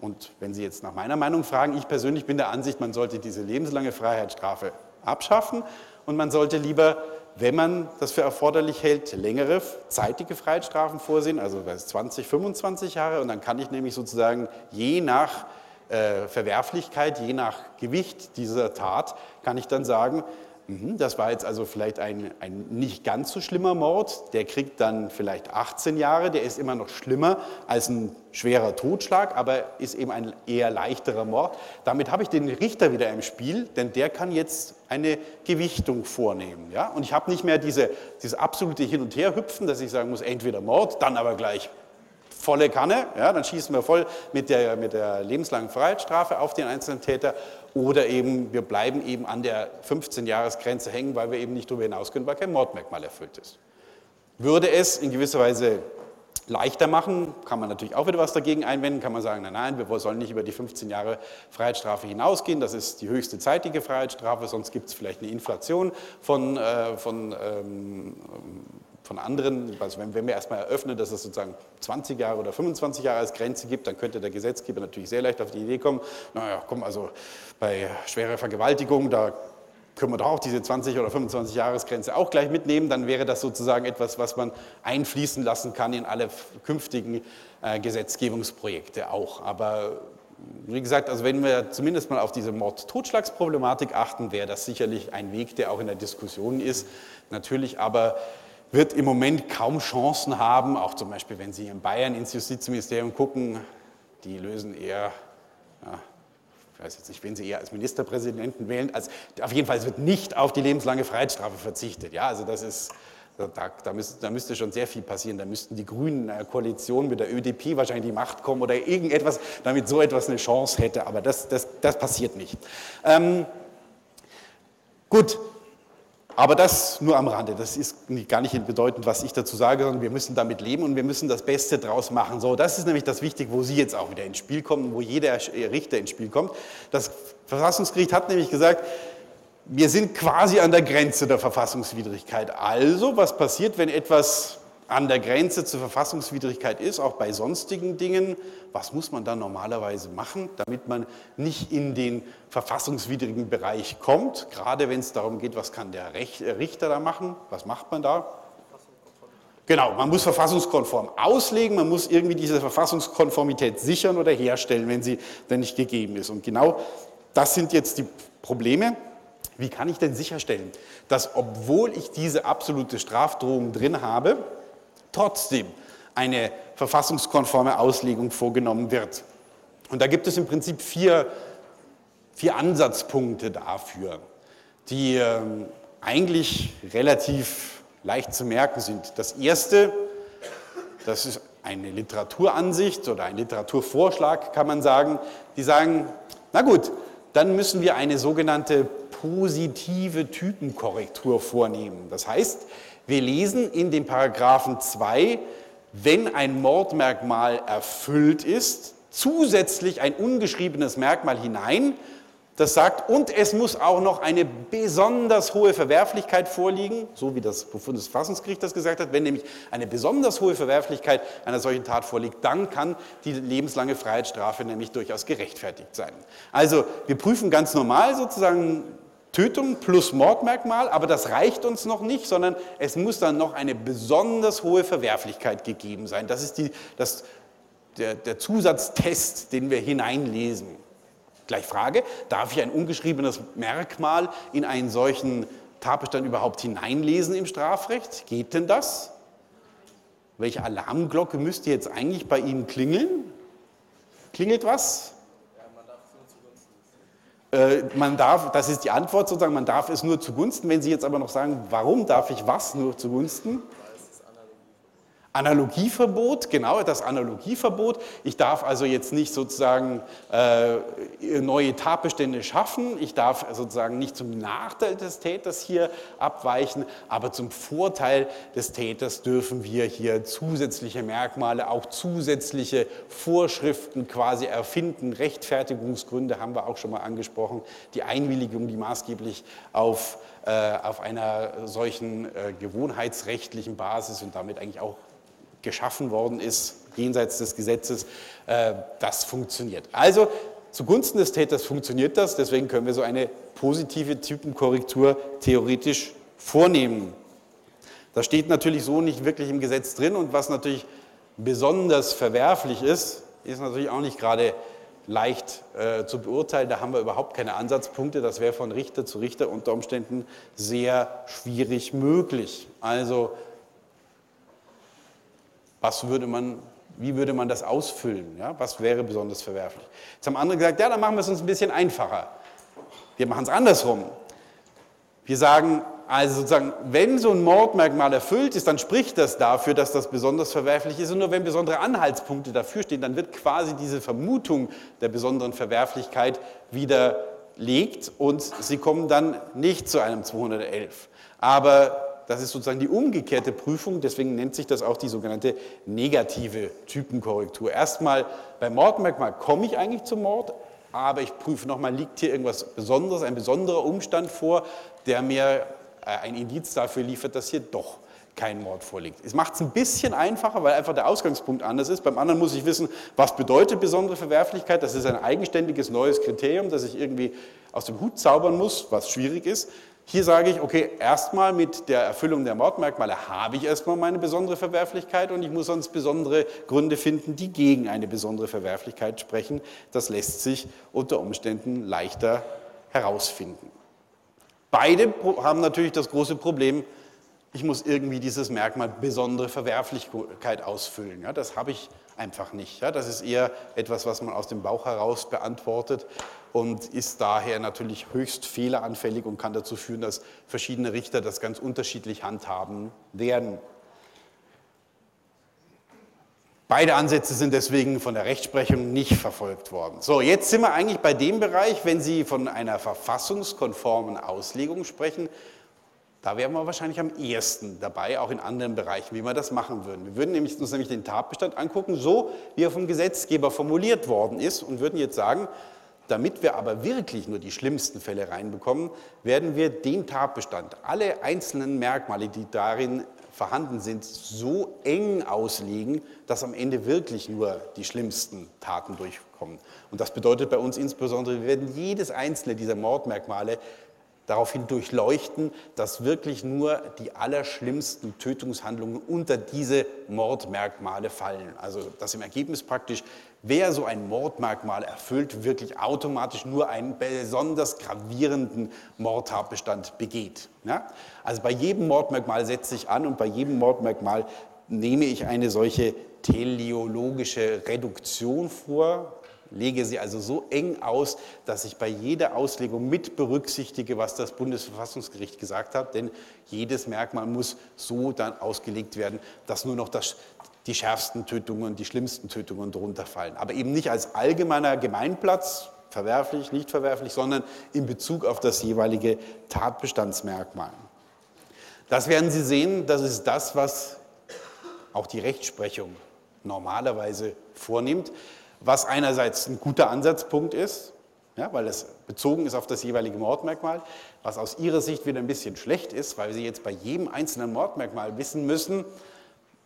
Und wenn Sie jetzt nach meiner Meinung fragen, ich persönlich bin der Ansicht, man sollte diese lebenslange Freiheitsstrafe abschaffen und man sollte lieber wenn man das für erforderlich hält, längere zeitige Freiheitsstrafen vorsehen, also 20, 25 Jahre. Und dann kann ich nämlich sozusagen je nach äh, Verwerflichkeit, je nach Gewicht dieser Tat, kann ich dann sagen, das war jetzt also vielleicht ein, ein nicht ganz so schlimmer Mord. Der kriegt dann vielleicht 18 Jahre. Der ist immer noch schlimmer als ein schwerer Totschlag, aber ist eben ein eher leichterer Mord. Damit habe ich den Richter wieder im Spiel, denn der kann jetzt eine Gewichtung vornehmen. Ja? Und ich habe nicht mehr diese, dieses absolute Hin- und Herhüpfen, dass ich sagen muss, entweder Mord, dann aber gleich volle Kanne, ja, dann schießen wir voll mit der, mit der lebenslangen Freiheitsstrafe auf den einzelnen Täter oder eben wir bleiben eben an der 15-Jahres-Grenze hängen, weil wir eben nicht darüber hinaus können, weil kein Mordmerkmal erfüllt ist. Würde es in gewisser Weise leichter machen, kann man natürlich auch wieder was dagegen einwenden, kann man sagen, nein, nein, wir sollen nicht über die 15 Jahre Freiheitsstrafe hinausgehen, das ist die höchste zeitige Freiheitsstrafe, sonst gibt es vielleicht eine Inflation von, äh, von ähm, von anderen, also wenn, wenn wir erstmal eröffnen, dass es sozusagen 20 Jahre oder 25 Jahre als Grenze gibt, dann könnte der Gesetzgeber natürlich sehr leicht auf die Idee kommen, naja, komm, also bei schwerer Vergewaltigung, da können wir doch auch diese 20 oder 25 Jahresgrenze auch gleich mitnehmen, dann wäre das sozusagen etwas, was man einfließen lassen kann in alle künftigen äh, Gesetzgebungsprojekte auch. Aber wie gesagt, also wenn wir zumindest mal auf diese Mord-Totschlagsproblematik achten, wäre das sicherlich ein Weg, der auch in der Diskussion ist. Natürlich aber wird im Moment kaum Chancen haben, auch zum Beispiel, wenn Sie in Bayern ins Justizministerium gucken, die lösen eher, ja, ich weiß jetzt nicht, wen Sie eher als Ministerpräsidenten wählen, als, auf jeden Fall wird nicht auf die lebenslange Freiheitsstrafe verzichtet. Ja, also das ist, da, da, müsste, da, müsste, schon sehr viel passieren. Da müssten die Grünen in einer Koalition mit der ÖDP wahrscheinlich die Macht kommen oder irgendetwas, damit so etwas eine Chance hätte. Aber das, das, das passiert nicht. Ähm, gut, aber das nur am Rande. Das ist gar nicht bedeutend, was ich dazu sage, sondern wir müssen damit leben und wir müssen das Beste draus machen. So, das ist nämlich das Wichtige, wo Sie jetzt auch wieder ins Spiel kommen, wo jeder Richter ins Spiel kommt. Das Verfassungsgericht hat nämlich gesagt, wir sind quasi an der Grenze der Verfassungswidrigkeit. Also, was passiert, wenn etwas an der Grenze zur Verfassungswidrigkeit ist, auch bei sonstigen Dingen, was muss man dann normalerweise machen, damit man nicht in den verfassungswidrigen Bereich kommt, gerade wenn es darum geht, was kann der äh, Richter da machen, was macht man da? Genau, man muss verfassungskonform auslegen, man muss irgendwie diese Verfassungskonformität sichern oder herstellen, wenn sie denn nicht gegeben ist. Und genau das sind jetzt die Probleme. Wie kann ich denn sicherstellen, dass obwohl ich diese absolute Strafdrohung drin habe, trotzdem eine verfassungskonforme Auslegung vorgenommen wird. Und da gibt es im Prinzip vier, vier Ansatzpunkte dafür, die äh, eigentlich relativ leicht zu merken sind. Das erste, das ist eine Literaturansicht oder ein Literaturvorschlag, kann man sagen, die sagen, na gut, dann müssen wir eine sogenannte positive Typenkorrektur vornehmen. Das heißt, wir lesen in dem Paragraphen 2, wenn ein Mordmerkmal erfüllt ist, zusätzlich ein ungeschriebenes Merkmal hinein, das sagt, und es muss auch noch eine besonders hohe Verwerflichkeit vorliegen, so wie das Bundesverfassungsgericht das gesagt hat. Wenn nämlich eine besonders hohe Verwerflichkeit einer solchen Tat vorliegt, dann kann die lebenslange Freiheitsstrafe nämlich durchaus gerechtfertigt sein. Also wir prüfen ganz normal sozusagen Tötung plus Mordmerkmal, aber das reicht uns noch nicht, sondern es muss dann noch eine besonders hohe Verwerflichkeit gegeben sein. Das ist die, das, der, der Zusatztest, den wir hineinlesen. Gleich Frage, darf ich ein ungeschriebenes Merkmal in einen solchen Tatbestand überhaupt hineinlesen im Strafrecht? Geht denn das? Welche Alarmglocke müsste jetzt eigentlich bei Ihnen klingeln? Klingelt was? Äh, man darf, das ist die Antwort sozusagen, man darf es nur zugunsten. Wenn Sie jetzt aber noch sagen, warum darf ich was nur zugunsten? Analogieverbot, genau das Analogieverbot. Ich darf also jetzt nicht sozusagen äh, neue Tatbestände schaffen, ich darf sozusagen nicht zum Nachteil des Täters hier abweichen, aber zum Vorteil des Täters dürfen wir hier zusätzliche Merkmale, auch zusätzliche Vorschriften quasi erfinden. Rechtfertigungsgründe haben wir auch schon mal angesprochen, die Einwilligung, die maßgeblich auf, äh, auf einer solchen äh, gewohnheitsrechtlichen Basis und damit eigentlich auch geschaffen worden ist, jenseits des Gesetzes, äh, das funktioniert. Also zugunsten des Täters funktioniert das, deswegen können wir so eine positive Typenkorrektur theoretisch vornehmen. Das steht natürlich so nicht wirklich im Gesetz drin und was natürlich besonders verwerflich ist, ist natürlich auch nicht gerade leicht äh, zu beurteilen. Da haben wir überhaupt keine Ansatzpunkte. Das wäre von Richter zu Richter unter Umständen sehr schwierig möglich. Also was würde man, wie würde man das ausfüllen? Ja? Was wäre besonders verwerflich? Jetzt haben andere gesagt, ja, dann machen wir es uns ein bisschen einfacher. Wir machen es andersrum. Wir sagen, also sozusagen, wenn so ein Mordmerkmal erfüllt ist, dann spricht das dafür, dass das besonders verwerflich ist. Und nur wenn besondere Anhaltspunkte dafür stehen, dann wird quasi diese Vermutung der besonderen Verwerflichkeit widerlegt und sie kommen dann nicht zu einem 211. Aber das ist sozusagen die umgekehrte Prüfung, deswegen nennt sich das auch die sogenannte negative Typenkorrektur. Erstmal beim Mordmerkmal komme ich eigentlich zum Mord, aber ich prüfe nochmal, liegt hier irgendwas Besonderes, ein besonderer Umstand vor, der mir äh, ein Indiz dafür liefert, dass hier doch kein Mord vorliegt. Es macht es ein bisschen einfacher, weil einfach der Ausgangspunkt anders ist. Beim anderen muss ich wissen, was bedeutet besondere Verwerflichkeit. Das ist ein eigenständiges neues Kriterium, das ich irgendwie aus dem Hut zaubern muss, was schwierig ist. Hier sage ich, okay, erstmal mit der Erfüllung der Mordmerkmale habe ich erstmal meine besondere Verwerflichkeit und ich muss sonst besondere Gründe finden, die gegen eine besondere Verwerflichkeit sprechen. Das lässt sich unter Umständen leichter herausfinden. Beide haben natürlich das große Problem, ich muss irgendwie dieses Merkmal besondere Verwerflichkeit ausfüllen. Ja, das habe ich einfach nicht. Ja, das ist eher etwas, was man aus dem Bauch heraus beantwortet und ist daher natürlich höchst fehleranfällig und kann dazu führen, dass verschiedene Richter das ganz unterschiedlich handhaben werden. Beide Ansätze sind deswegen von der Rechtsprechung nicht verfolgt worden. So, jetzt sind wir eigentlich bei dem Bereich, wenn Sie von einer verfassungskonformen Auslegung sprechen, da wären wir wahrscheinlich am ehesten dabei, auch in anderen Bereichen, wie wir das machen würden. Wir würden uns nämlich den Tatbestand angucken, so wie er vom Gesetzgeber formuliert worden ist und würden jetzt sagen, damit wir aber wirklich nur die schlimmsten Fälle reinbekommen, werden wir den Tatbestand, alle einzelnen Merkmale, die darin vorhanden sind, so eng auslegen, dass am Ende wirklich nur die schlimmsten Taten durchkommen. Und das bedeutet bei uns insbesondere, wir werden jedes einzelne dieser Mordmerkmale daraufhin durchleuchten, dass wirklich nur die allerschlimmsten Tötungshandlungen unter diese Mordmerkmale fallen. Also dass im Ergebnis praktisch, wer so ein Mordmerkmal erfüllt, wirklich automatisch nur einen besonders gravierenden Mordtatbestand begeht. Ja? Also bei jedem Mordmerkmal setze ich an und bei jedem Mordmerkmal nehme ich eine solche teleologische Reduktion vor, lege sie also so eng aus, dass ich bei jeder Auslegung mit berücksichtige, was das Bundesverfassungsgericht gesagt hat, denn jedes Merkmal muss so dann ausgelegt werden, dass nur noch das, die schärfsten Tötungen, die schlimmsten Tötungen darunter fallen. Aber eben nicht als allgemeiner Gemeinplatz, verwerflich, nicht verwerflich, sondern in Bezug auf das jeweilige Tatbestandsmerkmal. Das werden Sie sehen, das ist das, was auch die Rechtsprechung normalerweise vornimmt was einerseits ein guter Ansatzpunkt ist, ja, weil es bezogen ist auf das jeweilige Mordmerkmal, was aus Ihrer Sicht wieder ein bisschen schlecht ist, weil Sie jetzt bei jedem einzelnen Mordmerkmal wissen müssen,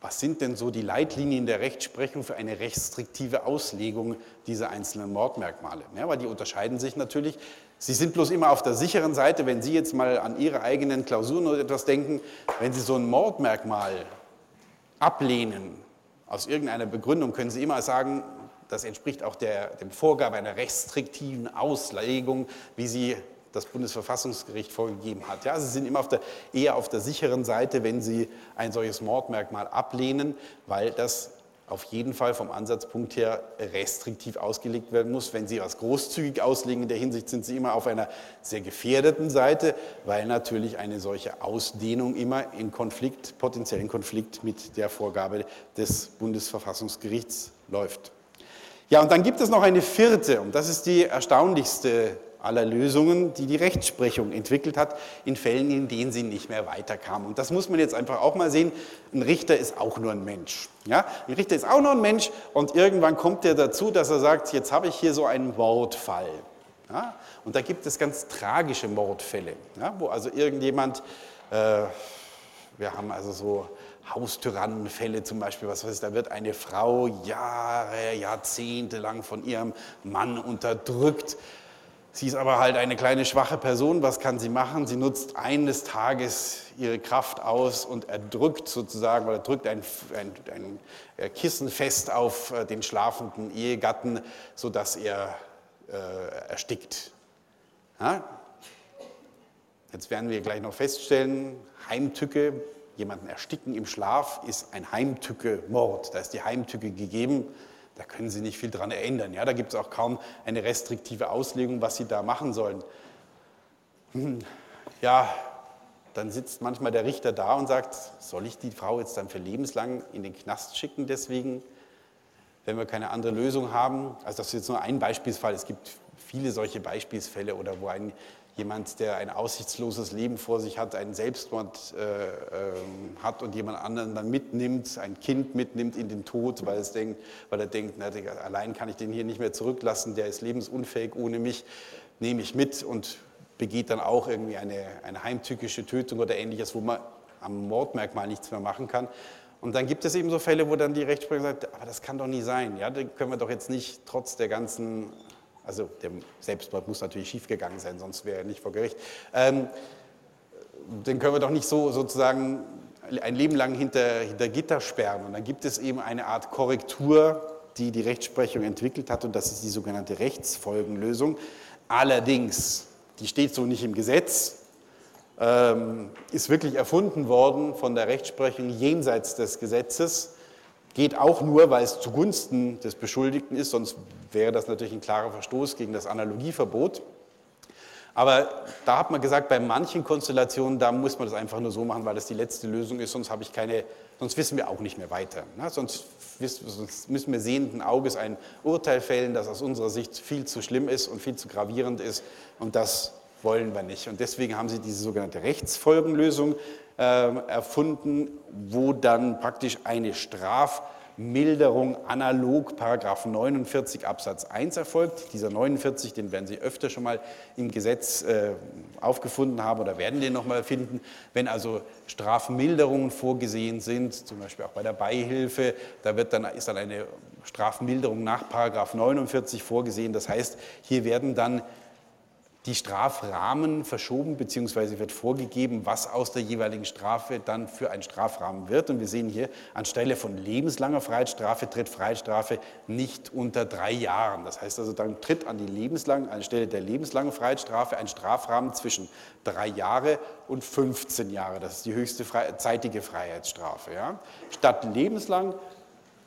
was sind denn so die Leitlinien der Rechtsprechung für eine restriktive Auslegung dieser einzelnen Mordmerkmale? Ja, weil die unterscheiden sich natürlich. Sie sind bloß immer auf der sicheren Seite, wenn Sie jetzt mal an Ihre eigenen Klausuren oder etwas denken, wenn Sie so ein Mordmerkmal ablehnen, aus irgendeiner Begründung können Sie immer sagen, das entspricht auch der, dem Vorgabe einer restriktiven Auslegung, wie sie das Bundesverfassungsgericht vorgegeben hat. Ja, Sie sind immer auf der, eher auf der sicheren Seite, wenn Sie ein solches Mordmerkmal ablehnen, weil das auf jeden Fall vom Ansatzpunkt her restriktiv ausgelegt werden muss. Wenn Sie was großzügig auslegen in der Hinsicht, sind Sie immer auf einer sehr gefährdeten Seite, weil natürlich eine solche Ausdehnung immer in Konflikt, potenziellen Konflikt mit der Vorgabe des Bundesverfassungsgerichts läuft. Ja, und dann gibt es noch eine vierte, und das ist die erstaunlichste aller Lösungen, die die Rechtsprechung entwickelt hat, in Fällen, in denen sie nicht mehr weiterkam. Und das muss man jetzt einfach auch mal sehen. Ein Richter ist auch nur ein Mensch. Ja? Ein Richter ist auch nur ein Mensch und irgendwann kommt er dazu, dass er sagt, jetzt habe ich hier so einen Mordfall. Ja? Und da gibt es ganz tragische Mordfälle, ja? wo also irgendjemand, äh, wir haben also so Haustyrannenfälle zum Beispiel, was weiß ich, da wird eine Frau Jahre, Jahrzehnte lang von ihrem Mann unterdrückt Sie ist aber halt eine kleine schwache Person. Was kann sie machen? Sie nutzt eines Tages ihre Kraft aus und erdrückt sozusagen oder drückt ein, ein, ein Kissen fest auf äh, den schlafenden Ehegatten, sodass er äh, erstickt. Ja? Jetzt werden wir gleich noch feststellen, Heimtücke, jemanden ersticken im Schlaf, ist ein Heimtücke-Mord. Da ist die Heimtücke gegeben. Da können Sie nicht viel dran ändern. Ja, da gibt es auch kaum eine restriktive Auslegung, was Sie da machen sollen. Hm, ja, dann sitzt manchmal der Richter da und sagt, soll ich die Frau jetzt dann für lebenslang in den Knast schicken deswegen, wenn wir keine andere Lösung haben? Also das ist jetzt nur ein Beispielsfall. Es gibt viele solche Beispielsfälle oder wo ein jemand, der ein aussichtsloses Leben vor sich hat, einen Selbstmord äh, äh, hat und jemand anderen dann mitnimmt, ein Kind mitnimmt in den Tod, weil, es denkt, weil er denkt, na, allein kann ich den hier nicht mehr zurücklassen, der ist lebensunfähig ohne mich, nehme ich mit und begeht dann auch irgendwie eine, eine heimtückische Tötung oder ähnliches, wo man am Mordmerkmal nichts mehr machen kann. Und dann gibt es eben so Fälle, wo dann die Rechtsprechung sagt, aber das kann doch nie sein. Ja, da können wir doch jetzt nicht trotz der ganzen also der Selbstmord muss natürlich schiefgegangen sein, sonst wäre er nicht vor Gericht. Ähm, den können wir doch nicht so sozusagen ein Leben lang hinter, hinter Gitter sperren. Und dann gibt es eben eine Art Korrektur, die die Rechtsprechung entwickelt hat, und das ist die sogenannte Rechtsfolgenlösung. Allerdings, die steht so nicht im Gesetz, ähm, ist wirklich erfunden worden von der Rechtsprechung jenseits des Gesetzes Geht auch nur, weil es zugunsten des Beschuldigten ist, sonst wäre das natürlich ein klarer Verstoß gegen das Analogieverbot. Aber da hat man gesagt, bei manchen Konstellationen, da muss man das einfach nur so machen, weil das die letzte Lösung ist, sonst, habe ich keine, sonst wissen wir auch nicht mehr weiter. Na, sonst, sonst müssen wir sehenden Auges ein Urteil fällen, das aus unserer Sicht viel zu schlimm ist und viel zu gravierend ist. Und das wollen wir nicht. Und deswegen haben sie diese sogenannte Rechtsfolgenlösung erfunden, wo dann praktisch eine Strafmilderung analog Paragraph 49 Absatz 1 erfolgt. Dieser 49, den werden Sie öfter schon mal im Gesetz äh, aufgefunden haben oder werden den nochmal finden. Wenn also Strafmilderungen vorgesehen sind, zum Beispiel auch bei der Beihilfe, da wird dann, ist dann eine Strafmilderung nach Paragraph 49 vorgesehen. Das heißt, hier werden dann die Strafrahmen verschoben, beziehungsweise wird vorgegeben, was aus der jeweiligen Strafe dann für ein Strafrahmen wird. Und wir sehen hier, anstelle von lebenslanger Freiheitsstrafe tritt Freiheitsstrafe nicht unter drei Jahren. Das heißt also, dann tritt an die lebenslang, anstelle der lebenslangen Freiheitsstrafe ein Strafrahmen zwischen drei Jahre und 15 Jahre. Das ist die höchste zeitige Freiheitsstrafe. Ja? Statt lebenslang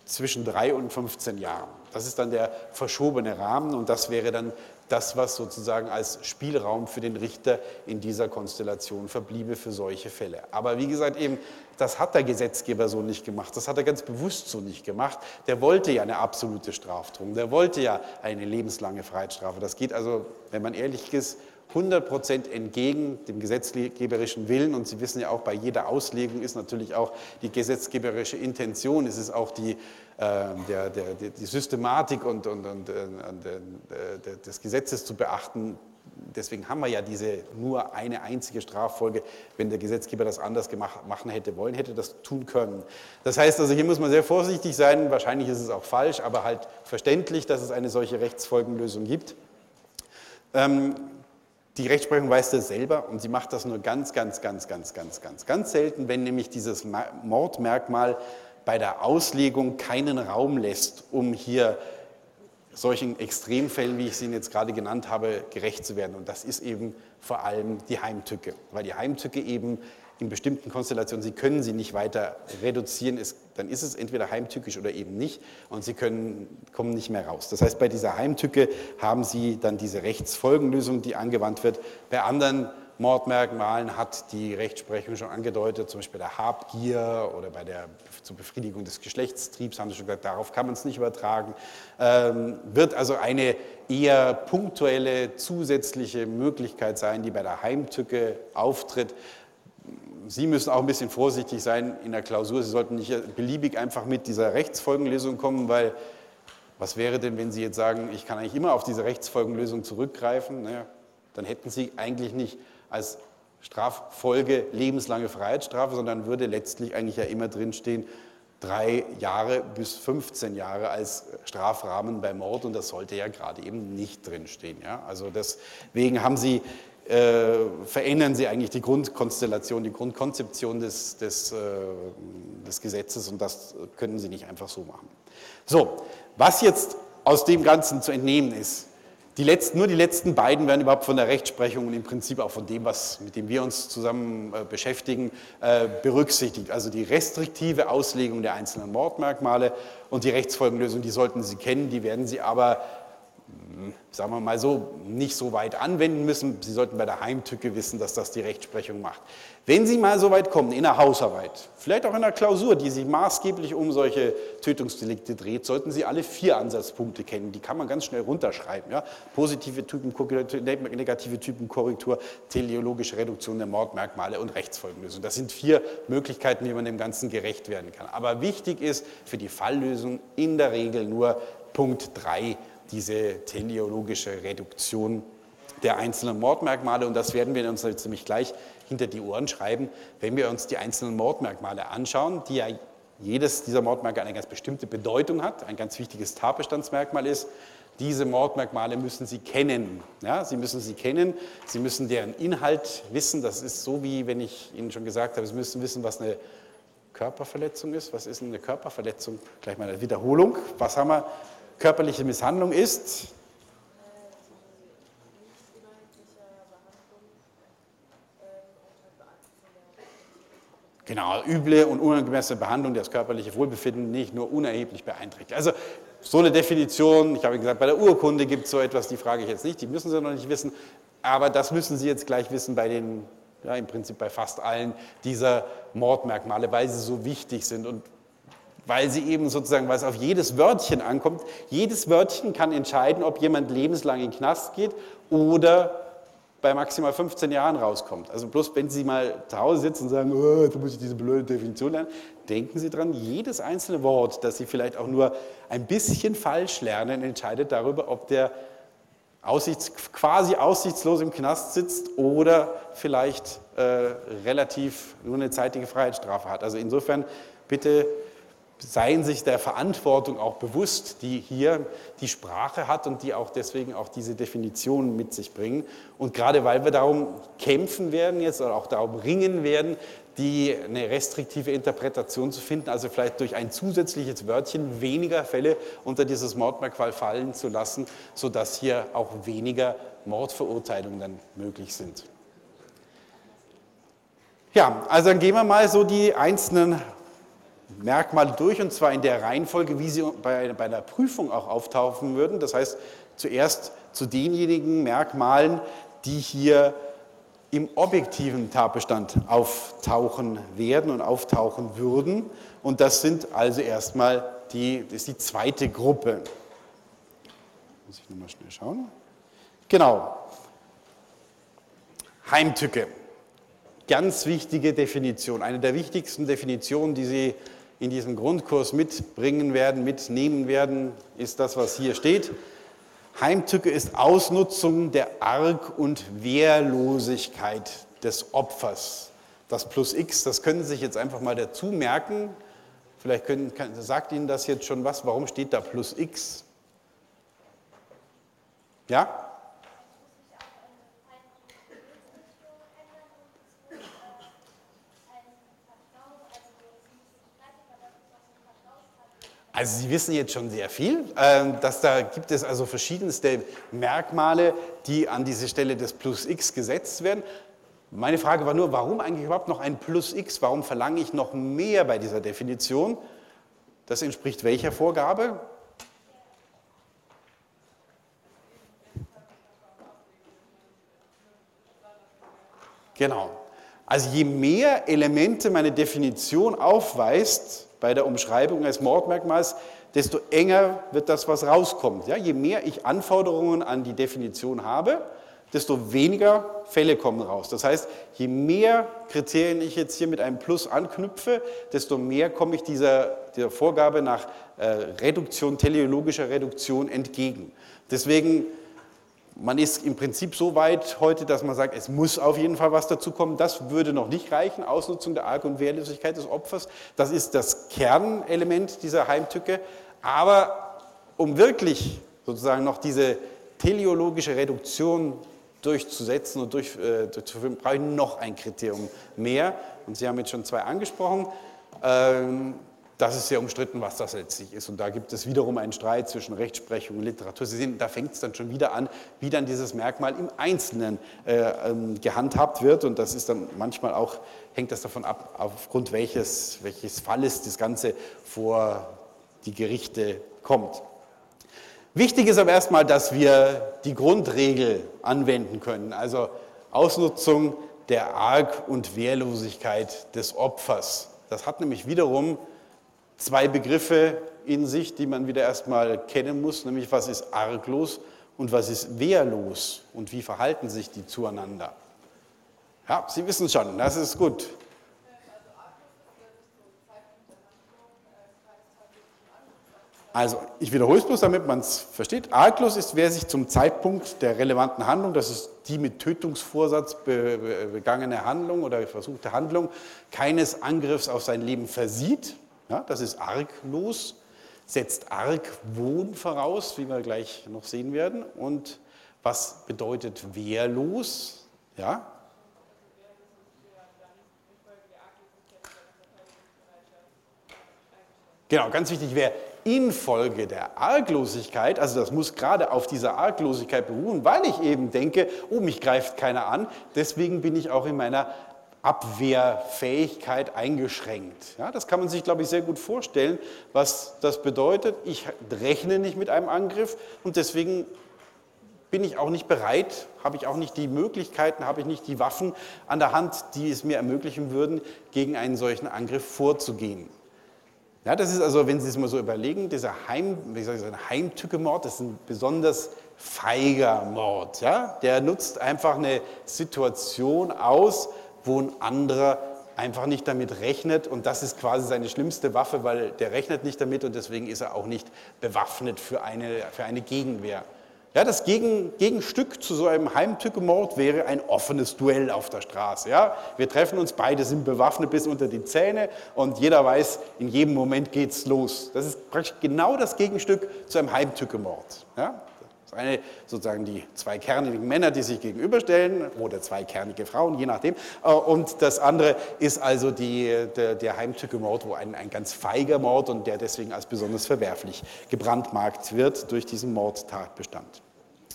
zwischen drei und 15 Jahren. Das ist dann der verschobene Rahmen und das wäre dann das, was sozusagen als Spielraum für den Richter in dieser Konstellation verbliebe für solche Fälle. Aber wie gesagt, eben, das hat der Gesetzgeber so nicht gemacht, das hat er ganz bewusst so nicht gemacht. Der wollte ja eine absolute Strafdrohung, der wollte ja eine lebenslange Freiheitsstrafe. Das geht also, wenn man ehrlich ist, 100 Prozent entgegen dem gesetzgeberischen Willen. Und Sie wissen ja auch, bei jeder Auslegung ist natürlich auch die gesetzgeberische Intention, es ist auch die, äh, der, der, die Systematik und, und, und, und äh, des Gesetzes zu beachten. Deswegen haben wir ja diese nur eine einzige Straffolge. Wenn der Gesetzgeber das anders gemacht, machen hätte wollen, hätte das tun können. Das heißt also, hier muss man sehr vorsichtig sein. Wahrscheinlich ist es auch falsch, aber halt verständlich, dass es eine solche Rechtsfolgenlösung gibt. Ähm, die Rechtsprechung weiß das selber und sie macht das nur ganz, ganz, ganz, ganz, ganz, ganz, ganz selten, wenn nämlich dieses Mordmerkmal bei der Auslegung keinen Raum lässt, um hier solchen Extremfällen, wie ich sie jetzt gerade genannt habe, gerecht zu werden. Und das ist eben vor allem die Heimtücke, weil die Heimtücke eben in bestimmten Konstellationen, Sie können sie nicht weiter reduzieren, ist, dann ist es entweder heimtückisch oder eben nicht und Sie können, kommen nicht mehr raus. Das heißt, bei dieser Heimtücke haben Sie dann diese Rechtsfolgenlösung, die angewandt wird. Bei anderen Mordmerkmalen hat die Rechtsprechung schon angedeutet, zum Beispiel bei der Habgier oder bei der zur Befriedigung des Geschlechtstriebs, haben Sie schon gesagt, darauf kann man es nicht übertragen. Ähm, wird also eine eher punktuelle zusätzliche Möglichkeit sein, die bei der Heimtücke auftritt. Sie müssen auch ein bisschen vorsichtig sein in der Klausur. Sie sollten nicht beliebig einfach mit dieser Rechtsfolgenlösung kommen, weil was wäre denn, wenn Sie jetzt sagen, ich kann eigentlich immer auf diese Rechtsfolgenlösung zurückgreifen? Naja, dann hätten Sie eigentlich nicht als Straffolge lebenslange Freiheitsstrafe, sondern würde letztlich eigentlich ja immer drinstehen, drei Jahre bis 15 Jahre als Strafrahmen bei Mord und das sollte ja gerade eben nicht drinstehen. Ja? Also deswegen haben Sie, äh, verändern Sie eigentlich die Grundkonstellation, die Grundkonzeption des, des, äh, des Gesetzes und das können Sie nicht einfach so machen. So, was jetzt aus dem Ganzen zu entnehmen ist, die letzten, nur die letzten beiden werden überhaupt von der Rechtsprechung und im Prinzip auch von dem, was, mit dem wir uns zusammen äh, beschäftigen, äh, berücksichtigt. Also die restriktive Auslegung der einzelnen Mordmerkmale und die Rechtsfolgenlösung, die sollten Sie kennen, die werden Sie aber sagen wir mal so, nicht so weit anwenden müssen. Sie sollten bei der Heimtücke wissen, dass das die Rechtsprechung macht. Wenn Sie mal so weit kommen, in der Hausarbeit, vielleicht auch in der Klausur, die sich maßgeblich um solche Tötungsdelikte dreht, sollten Sie alle vier Ansatzpunkte kennen. Die kann man ganz schnell runterschreiben. Ja? Positive Typenkorrektur, negative Typenkorrektur, teleologische Reduktion der Mordmerkmale und Rechtsfolgenlösung. Das sind vier Möglichkeiten, wie man dem Ganzen gerecht werden kann. Aber wichtig ist für die Falllösung in der Regel nur Punkt 3 diese teleologische Reduktion der einzelnen Mordmerkmale. Und das werden wir uns jetzt nämlich gleich hinter die Ohren schreiben, wenn wir uns die einzelnen Mordmerkmale anschauen, die ja jedes dieser Mordmerkmale eine ganz bestimmte Bedeutung hat, ein ganz wichtiges Tatbestandsmerkmal ist. Diese Mordmerkmale müssen Sie kennen. Ja, Sie müssen sie kennen, Sie müssen deren Inhalt wissen. Das ist so, wie wenn ich Ihnen schon gesagt habe, Sie müssen wissen, was eine Körperverletzung ist. Was ist eine Körperverletzung? Gleich mal eine Wiederholung. Was haben wir? Körperliche Misshandlung ist? Genau, üble und unangemessene Behandlung, die das körperliche Wohlbefinden nicht nur unerheblich beeinträchtigt. Also so eine Definition, ich habe gesagt, bei der Urkunde gibt es so etwas, die frage ich jetzt nicht, die müssen Sie noch nicht wissen, aber das müssen Sie jetzt gleich wissen bei den, ja im Prinzip bei fast allen dieser Mordmerkmale, weil sie so wichtig sind. Und weil sie eben sozusagen, weil es auf jedes Wörtchen ankommt. Jedes Wörtchen kann entscheiden, ob jemand lebenslang in den Knast geht oder bei maximal 15 Jahren rauskommt. Also bloß wenn Sie mal zu Hause sitzen und sagen, oh, jetzt muss ich diese blöde Definition lernen, denken Sie dran, jedes einzelne Wort, das Sie vielleicht auch nur ein bisschen falsch lernen, entscheidet darüber, ob der aussichts, quasi aussichtslos im Knast sitzt oder vielleicht äh, relativ nur eine zeitige Freiheitsstrafe hat. Also insofern bitte seien sich der Verantwortung auch bewusst, die hier die Sprache hat und die auch deswegen auch diese Definitionen mit sich bringen. Und gerade weil wir darum kämpfen werden jetzt oder auch darum ringen werden, die eine restriktive Interpretation zu finden, also vielleicht durch ein zusätzliches Wörtchen weniger Fälle unter dieses Mordmerkmal fallen zu lassen, sodass hier auch weniger Mordverurteilungen dann möglich sind. Ja, also dann gehen wir mal so die einzelnen Merkmale durch, und zwar in der Reihenfolge, wie sie bei, bei einer Prüfung auch auftauchen würden. Das heißt, zuerst zu denjenigen Merkmalen, die hier im objektiven Tatbestand auftauchen werden und auftauchen würden. Und das sind also erstmal die, das ist die zweite Gruppe. Muss ich nochmal schnell schauen. Genau. Heimtücke. Ganz wichtige Definition. Eine der wichtigsten Definitionen, die Sie in diesem Grundkurs mitbringen werden, mitnehmen werden, ist das, was hier steht. Heimtücke ist Ausnutzung der Arg- und Wehrlosigkeit des Opfers. Das Plus X, das können Sie sich jetzt einfach mal dazu merken. Vielleicht können, sagt Ihnen das jetzt schon was. Warum steht da Plus X? Ja? Also Sie wissen jetzt schon sehr viel. Ähm, dass da gibt es also verschiedenste Merkmale, die an diese Stelle des Plus X gesetzt werden. Meine Frage war nur, warum eigentlich überhaupt noch ein Plus x? Warum verlange ich noch mehr bei dieser Definition? Das entspricht welcher Vorgabe? Genau. Also je mehr Elemente meine Definition aufweist bei der Umschreibung eines Mordmerkmals, desto enger wird das, was rauskommt. Ja, je mehr ich Anforderungen an die Definition habe, desto weniger Fälle kommen raus. Das heißt, je mehr Kriterien ich jetzt hier mit einem Plus anknüpfe, desto mehr komme ich dieser, dieser Vorgabe nach äh, Reduktion, teleologischer Reduktion entgegen. Deswegen man ist im Prinzip so weit heute, dass man sagt, es muss auf jeden Fall was dazu kommen. Das würde noch nicht reichen, Ausnutzung der Arg- und Wehrlosigkeit des Opfers. Das ist das Kernelement dieser Heimtücke. Aber um wirklich sozusagen noch diese teleologische Reduktion durchzusetzen und durch, äh, durchzuführen, brauche ich noch ein Kriterium mehr. Und Sie haben jetzt schon zwei angesprochen. Ähm, das ist sehr umstritten, was das letztlich ist. Und da gibt es wiederum einen Streit zwischen Rechtsprechung und Literatur. Sie sehen, da fängt es dann schon wieder an, wie dann dieses Merkmal im Einzelnen äh, ähm, gehandhabt wird. Und das ist dann manchmal auch, hängt das davon ab, aufgrund welches, welches Falles das Ganze vor die Gerichte kommt. Wichtig ist aber erstmal, dass wir die Grundregel anwenden können, also Ausnutzung der Arg- und Wehrlosigkeit des Opfers. Das hat nämlich wiederum zwei Begriffe in sich, die man wieder erstmal kennen muss, nämlich was ist arglos und was ist wehrlos und wie verhalten sich die zueinander. Ja, Sie wissen schon, das ist gut. Also, ich wiederhole es bloß, damit man es versteht. Arglos ist, wer sich zum Zeitpunkt der relevanten Handlung, das ist die mit Tötungsvorsatz begangene Handlung oder versuchte Handlung, keines Angriffs auf sein Leben versieht, ja, das ist arglos, setzt Argwohn voraus, wie wir gleich noch sehen werden. Und was bedeutet wehrlos? Ja? Genau, ganz wichtig wäre infolge der Arglosigkeit, also das muss gerade auf dieser Arglosigkeit beruhen, weil ich eben denke, oh, mich greift keiner an, deswegen bin ich auch in meiner Abwehrfähigkeit eingeschränkt. Ja, das kann man sich, glaube ich, sehr gut vorstellen, was das bedeutet. Ich rechne nicht mit einem Angriff und deswegen bin ich auch nicht bereit, habe ich auch nicht die Möglichkeiten, habe ich nicht die Waffen an der Hand, die es mir ermöglichen würden, gegen einen solchen Angriff vorzugehen. Ja, das ist also, wenn Sie es mal so überlegen, dieser Heim, wie soll ich sagen, Heimtückemord, das ist ein besonders feiger Mord. Ja? Der nutzt einfach eine Situation aus, wo ein anderer einfach nicht damit rechnet und das ist quasi seine schlimmste Waffe, weil der rechnet nicht damit und deswegen ist er auch nicht bewaffnet für eine, für eine Gegenwehr. Ja, das Gegen, Gegenstück zu so einem Heimtückemord wäre ein offenes Duell auf der Straße. Ja? Wir treffen uns, beide sind bewaffnet bis unter die Zähne und jeder weiß, in jedem Moment geht's los. Das ist praktisch genau das Gegenstück zu einem Heimtückemord. Ja? Das eine sozusagen die zwei kernigen Männer, die sich gegenüberstellen, oder zwei kernige Frauen, je nachdem. Äh, und das andere ist also die, der, der Heimtückemord, wo ein, ein ganz feiger Mord und der deswegen als besonders verwerflich gebrandmarkt wird durch diesen Mordtatbestand.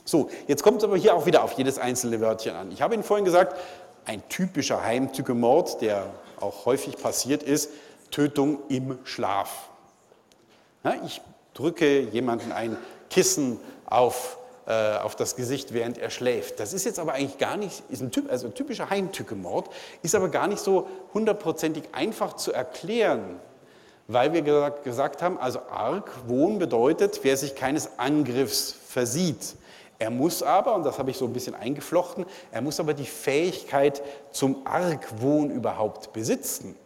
So, jetzt kommt es aber hier auch wieder auf jedes einzelne Wörtchen an. Ich habe Ihnen vorhin gesagt, ein typischer Heimtückemord, der auch häufig passiert ist, Tötung im Schlaf. Ja, ich drücke jemanden ein Kissen auf, äh, auf das Gesicht, während er schläft. Das ist jetzt aber eigentlich gar nicht, ist ein, typ, also ein typischer Heimtückemord, ist aber gar nicht so hundertprozentig einfach zu erklären, weil wir gesagt, gesagt haben, also Argwohn bedeutet, wer sich keines Angriffs versieht. Er muss aber, und das habe ich so ein bisschen eingeflochten, er muss aber die Fähigkeit zum Argwohn überhaupt besitzen.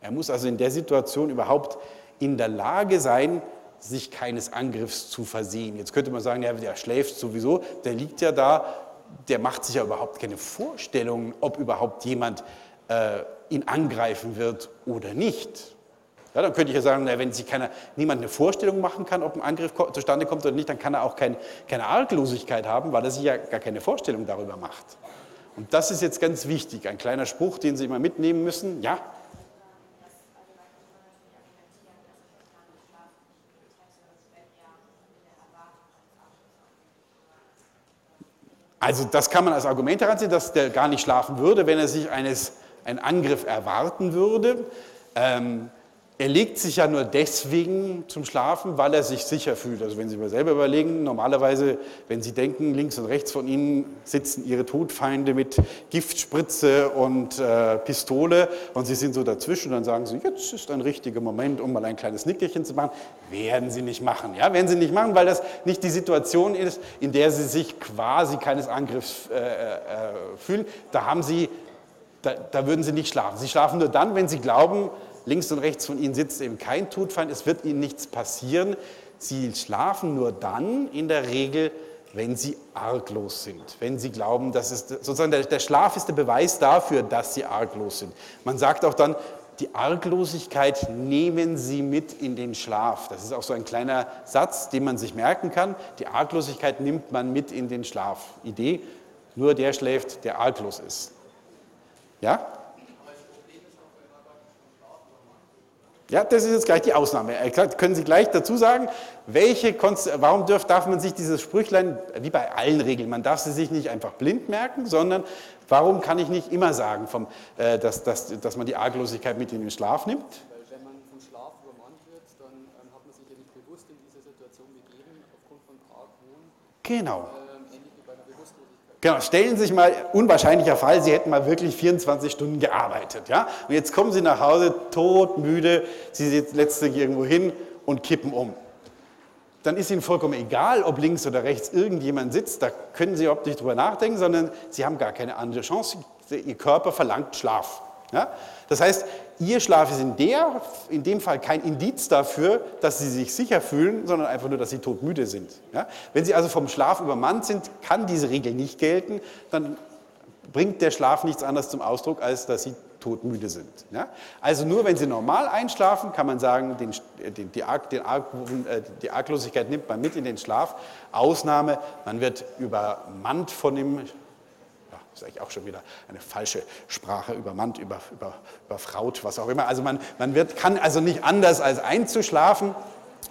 Er muss also in der Situation überhaupt in der Lage sein, sich keines Angriffs zu versehen. Jetzt könnte man sagen, ja, der schläft sowieso, der liegt ja da, der macht sich ja überhaupt keine Vorstellung, ob überhaupt jemand äh, ihn angreifen wird oder nicht. Ja, dann könnte ich ja sagen, na, wenn sich keiner, niemand eine Vorstellung machen kann, ob ein Angriff zustande kommt oder nicht, dann kann er auch kein, keine Arglosigkeit haben, weil er sich ja gar keine Vorstellung darüber macht. Und das ist jetzt ganz wichtig, ein kleiner Spruch, den Sie immer mitnehmen müssen. Ja, Also das kann man als Argument heranziehen, dass der gar nicht schlafen würde, wenn er sich eines, einen Angriff erwarten würde. Ähm, er legt sich ja nur deswegen zum Schlafen, weil er sich sicher fühlt. Also wenn Sie mal selber überlegen, normalerweise, wenn Sie denken, links und rechts von Ihnen sitzen Ihre Todfeinde mit Giftspritze und äh, Pistole und Sie sind so dazwischen, dann sagen Sie, jetzt ist ein richtiger Moment, um mal ein kleines Nickerchen zu machen. Werden Sie nicht machen. Ja? Werden Sie nicht machen, weil das nicht die Situation ist, in der Sie sich quasi keines Angriffs äh, äh, fühlen. Da, haben Sie, da, da würden Sie nicht schlafen. Sie schlafen nur dann, wenn Sie glauben, links und rechts von ihnen sitzt eben kein Todfeind, es wird ihnen nichts passieren. Sie schlafen nur dann in der Regel, wenn sie arglos sind, wenn sie glauben, dass es sozusagen der, der Schlaf ist der Beweis dafür, dass sie arglos sind. Man sagt auch dann, die Arglosigkeit nehmen Sie mit in den Schlaf. Das ist auch so ein kleiner Satz, den man sich merken kann. Die Arglosigkeit nimmt man mit in den Schlaf. Idee, nur der schläft, der arglos ist. Ja? Ja, das ist jetzt gleich die Ausnahme. Äh, können Sie gleich dazu sagen, welche warum darf, darf man sich dieses Sprüchlein, wie bei allen Regeln, man darf sie sich nicht einfach blind merken, sondern warum kann ich nicht immer sagen, vom, äh, dass, dass, dass man die Arglosigkeit mit in den Schlaf nimmt? Weil wenn man vom Schlaf übermannt wird, dann ähm, hat man sich ja nicht bewusst in diese Situation begeben, aufgrund von Argwohn. Genau. Äh, Genau, stellen Sie sich mal, unwahrscheinlicher Fall, Sie hätten mal wirklich 24 Stunden gearbeitet. Ja? Und jetzt kommen Sie nach Hause, todmüde, Sie sitzen letztlich irgendwo hin und kippen um. Dann ist Ihnen vollkommen egal, ob links oder rechts irgendjemand sitzt, da können Sie überhaupt nicht drüber nachdenken, sondern Sie haben gar keine andere Chance. Ihr Körper verlangt Schlaf. Ja? Das heißt, Ihr Schlaf ist in, der, in dem Fall kein Indiz dafür, dass Sie sich sicher fühlen, sondern einfach nur, dass Sie todmüde sind. Ja? Wenn Sie also vom Schlaf übermannt sind, kann diese Regel nicht gelten, dann bringt der Schlaf nichts anderes zum Ausdruck, als dass Sie todmüde sind. Ja? Also nur wenn Sie normal einschlafen, kann man sagen, den, den, die, Arg, den Arg, äh, die Arglosigkeit nimmt man mit in den Schlaf. Ausnahme, man wird übermannt von dem das ist eigentlich auch schon wieder eine falsche Sprache, übermannt, über, über, überfraut, was auch immer. Also man, man wird, kann also nicht anders als einzuschlafen.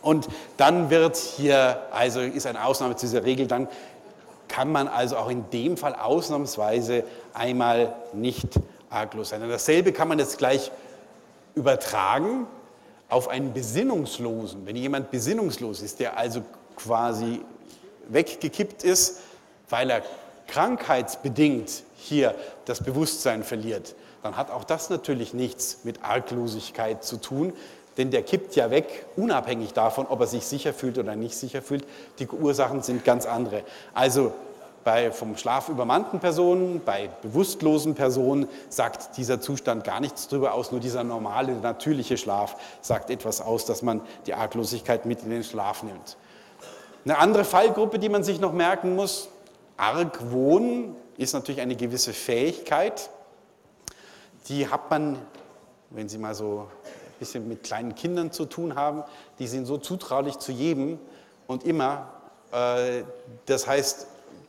Und dann wird hier, also ist eine Ausnahme zu dieser Regel, dann kann man also auch in dem Fall ausnahmsweise einmal nicht arglos sein. Und dasselbe kann man jetzt gleich übertragen auf einen Besinnungslosen. Wenn jemand besinnungslos ist, der also quasi weggekippt ist, weil er krankheitsbedingt hier das Bewusstsein verliert, dann hat auch das natürlich nichts mit Arglosigkeit zu tun, denn der kippt ja weg, unabhängig davon, ob er sich sicher fühlt oder nicht sicher fühlt. Die Ursachen sind ganz andere. Also bei vom Schlaf übermannten Personen, bei bewusstlosen Personen sagt dieser Zustand gar nichts darüber aus, nur dieser normale, natürliche Schlaf sagt etwas aus, dass man die Arglosigkeit mit in den Schlaf nimmt. Eine andere Fallgruppe, die man sich noch merken muss, Argwohn ist natürlich eine gewisse Fähigkeit, die hat man, wenn Sie mal so ein bisschen mit kleinen Kindern zu tun haben, die sind so zutraulich zu jedem und immer. Äh, das heißt,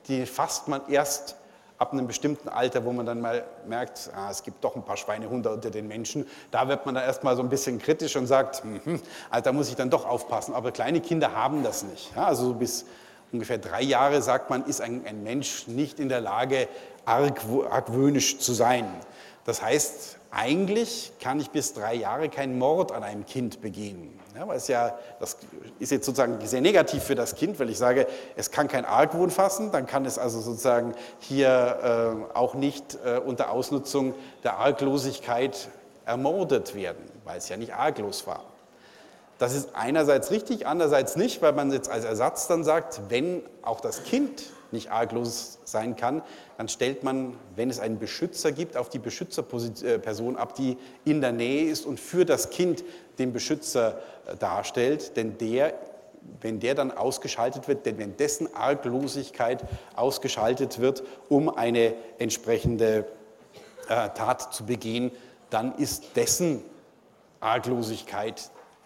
die fasst man erst ab einem bestimmten Alter, wo man dann mal merkt, ah, es gibt doch ein paar Schweinehunde unter den Menschen. Da wird man dann erstmal so ein bisschen kritisch und sagt, hm, also da muss ich dann doch aufpassen. Aber kleine Kinder haben das nicht. Ja, also bis ungefähr drei Jahre, sagt man, ist ein, ein Mensch nicht in der Lage, argwöhnisch zu sein. Das heißt, eigentlich kann ich bis drei Jahre keinen Mord an einem Kind begehen. Ja, weil es ja, das ist jetzt sozusagen sehr negativ für das Kind, weil ich sage, es kann kein Argwohn fassen, dann kann es also sozusagen hier äh, auch nicht äh, unter Ausnutzung der Arglosigkeit ermordet werden, weil es ja nicht arglos war. Das ist einerseits richtig, andererseits nicht, weil man jetzt als Ersatz dann sagt, wenn auch das Kind nicht arglos sein kann, dann stellt man, wenn es einen Beschützer gibt, auf die Beschützerperson ab, die in der Nähe ist und für das Kind den Beschützer äh, darstellt, denn der wenn der dann ausgeschaltet wird, denn wenn dessen Arglosigkeit ausgeschaltet wird, um eine entsprechende äh, Tat zu begehen, dann ist dessen Arglosigkeit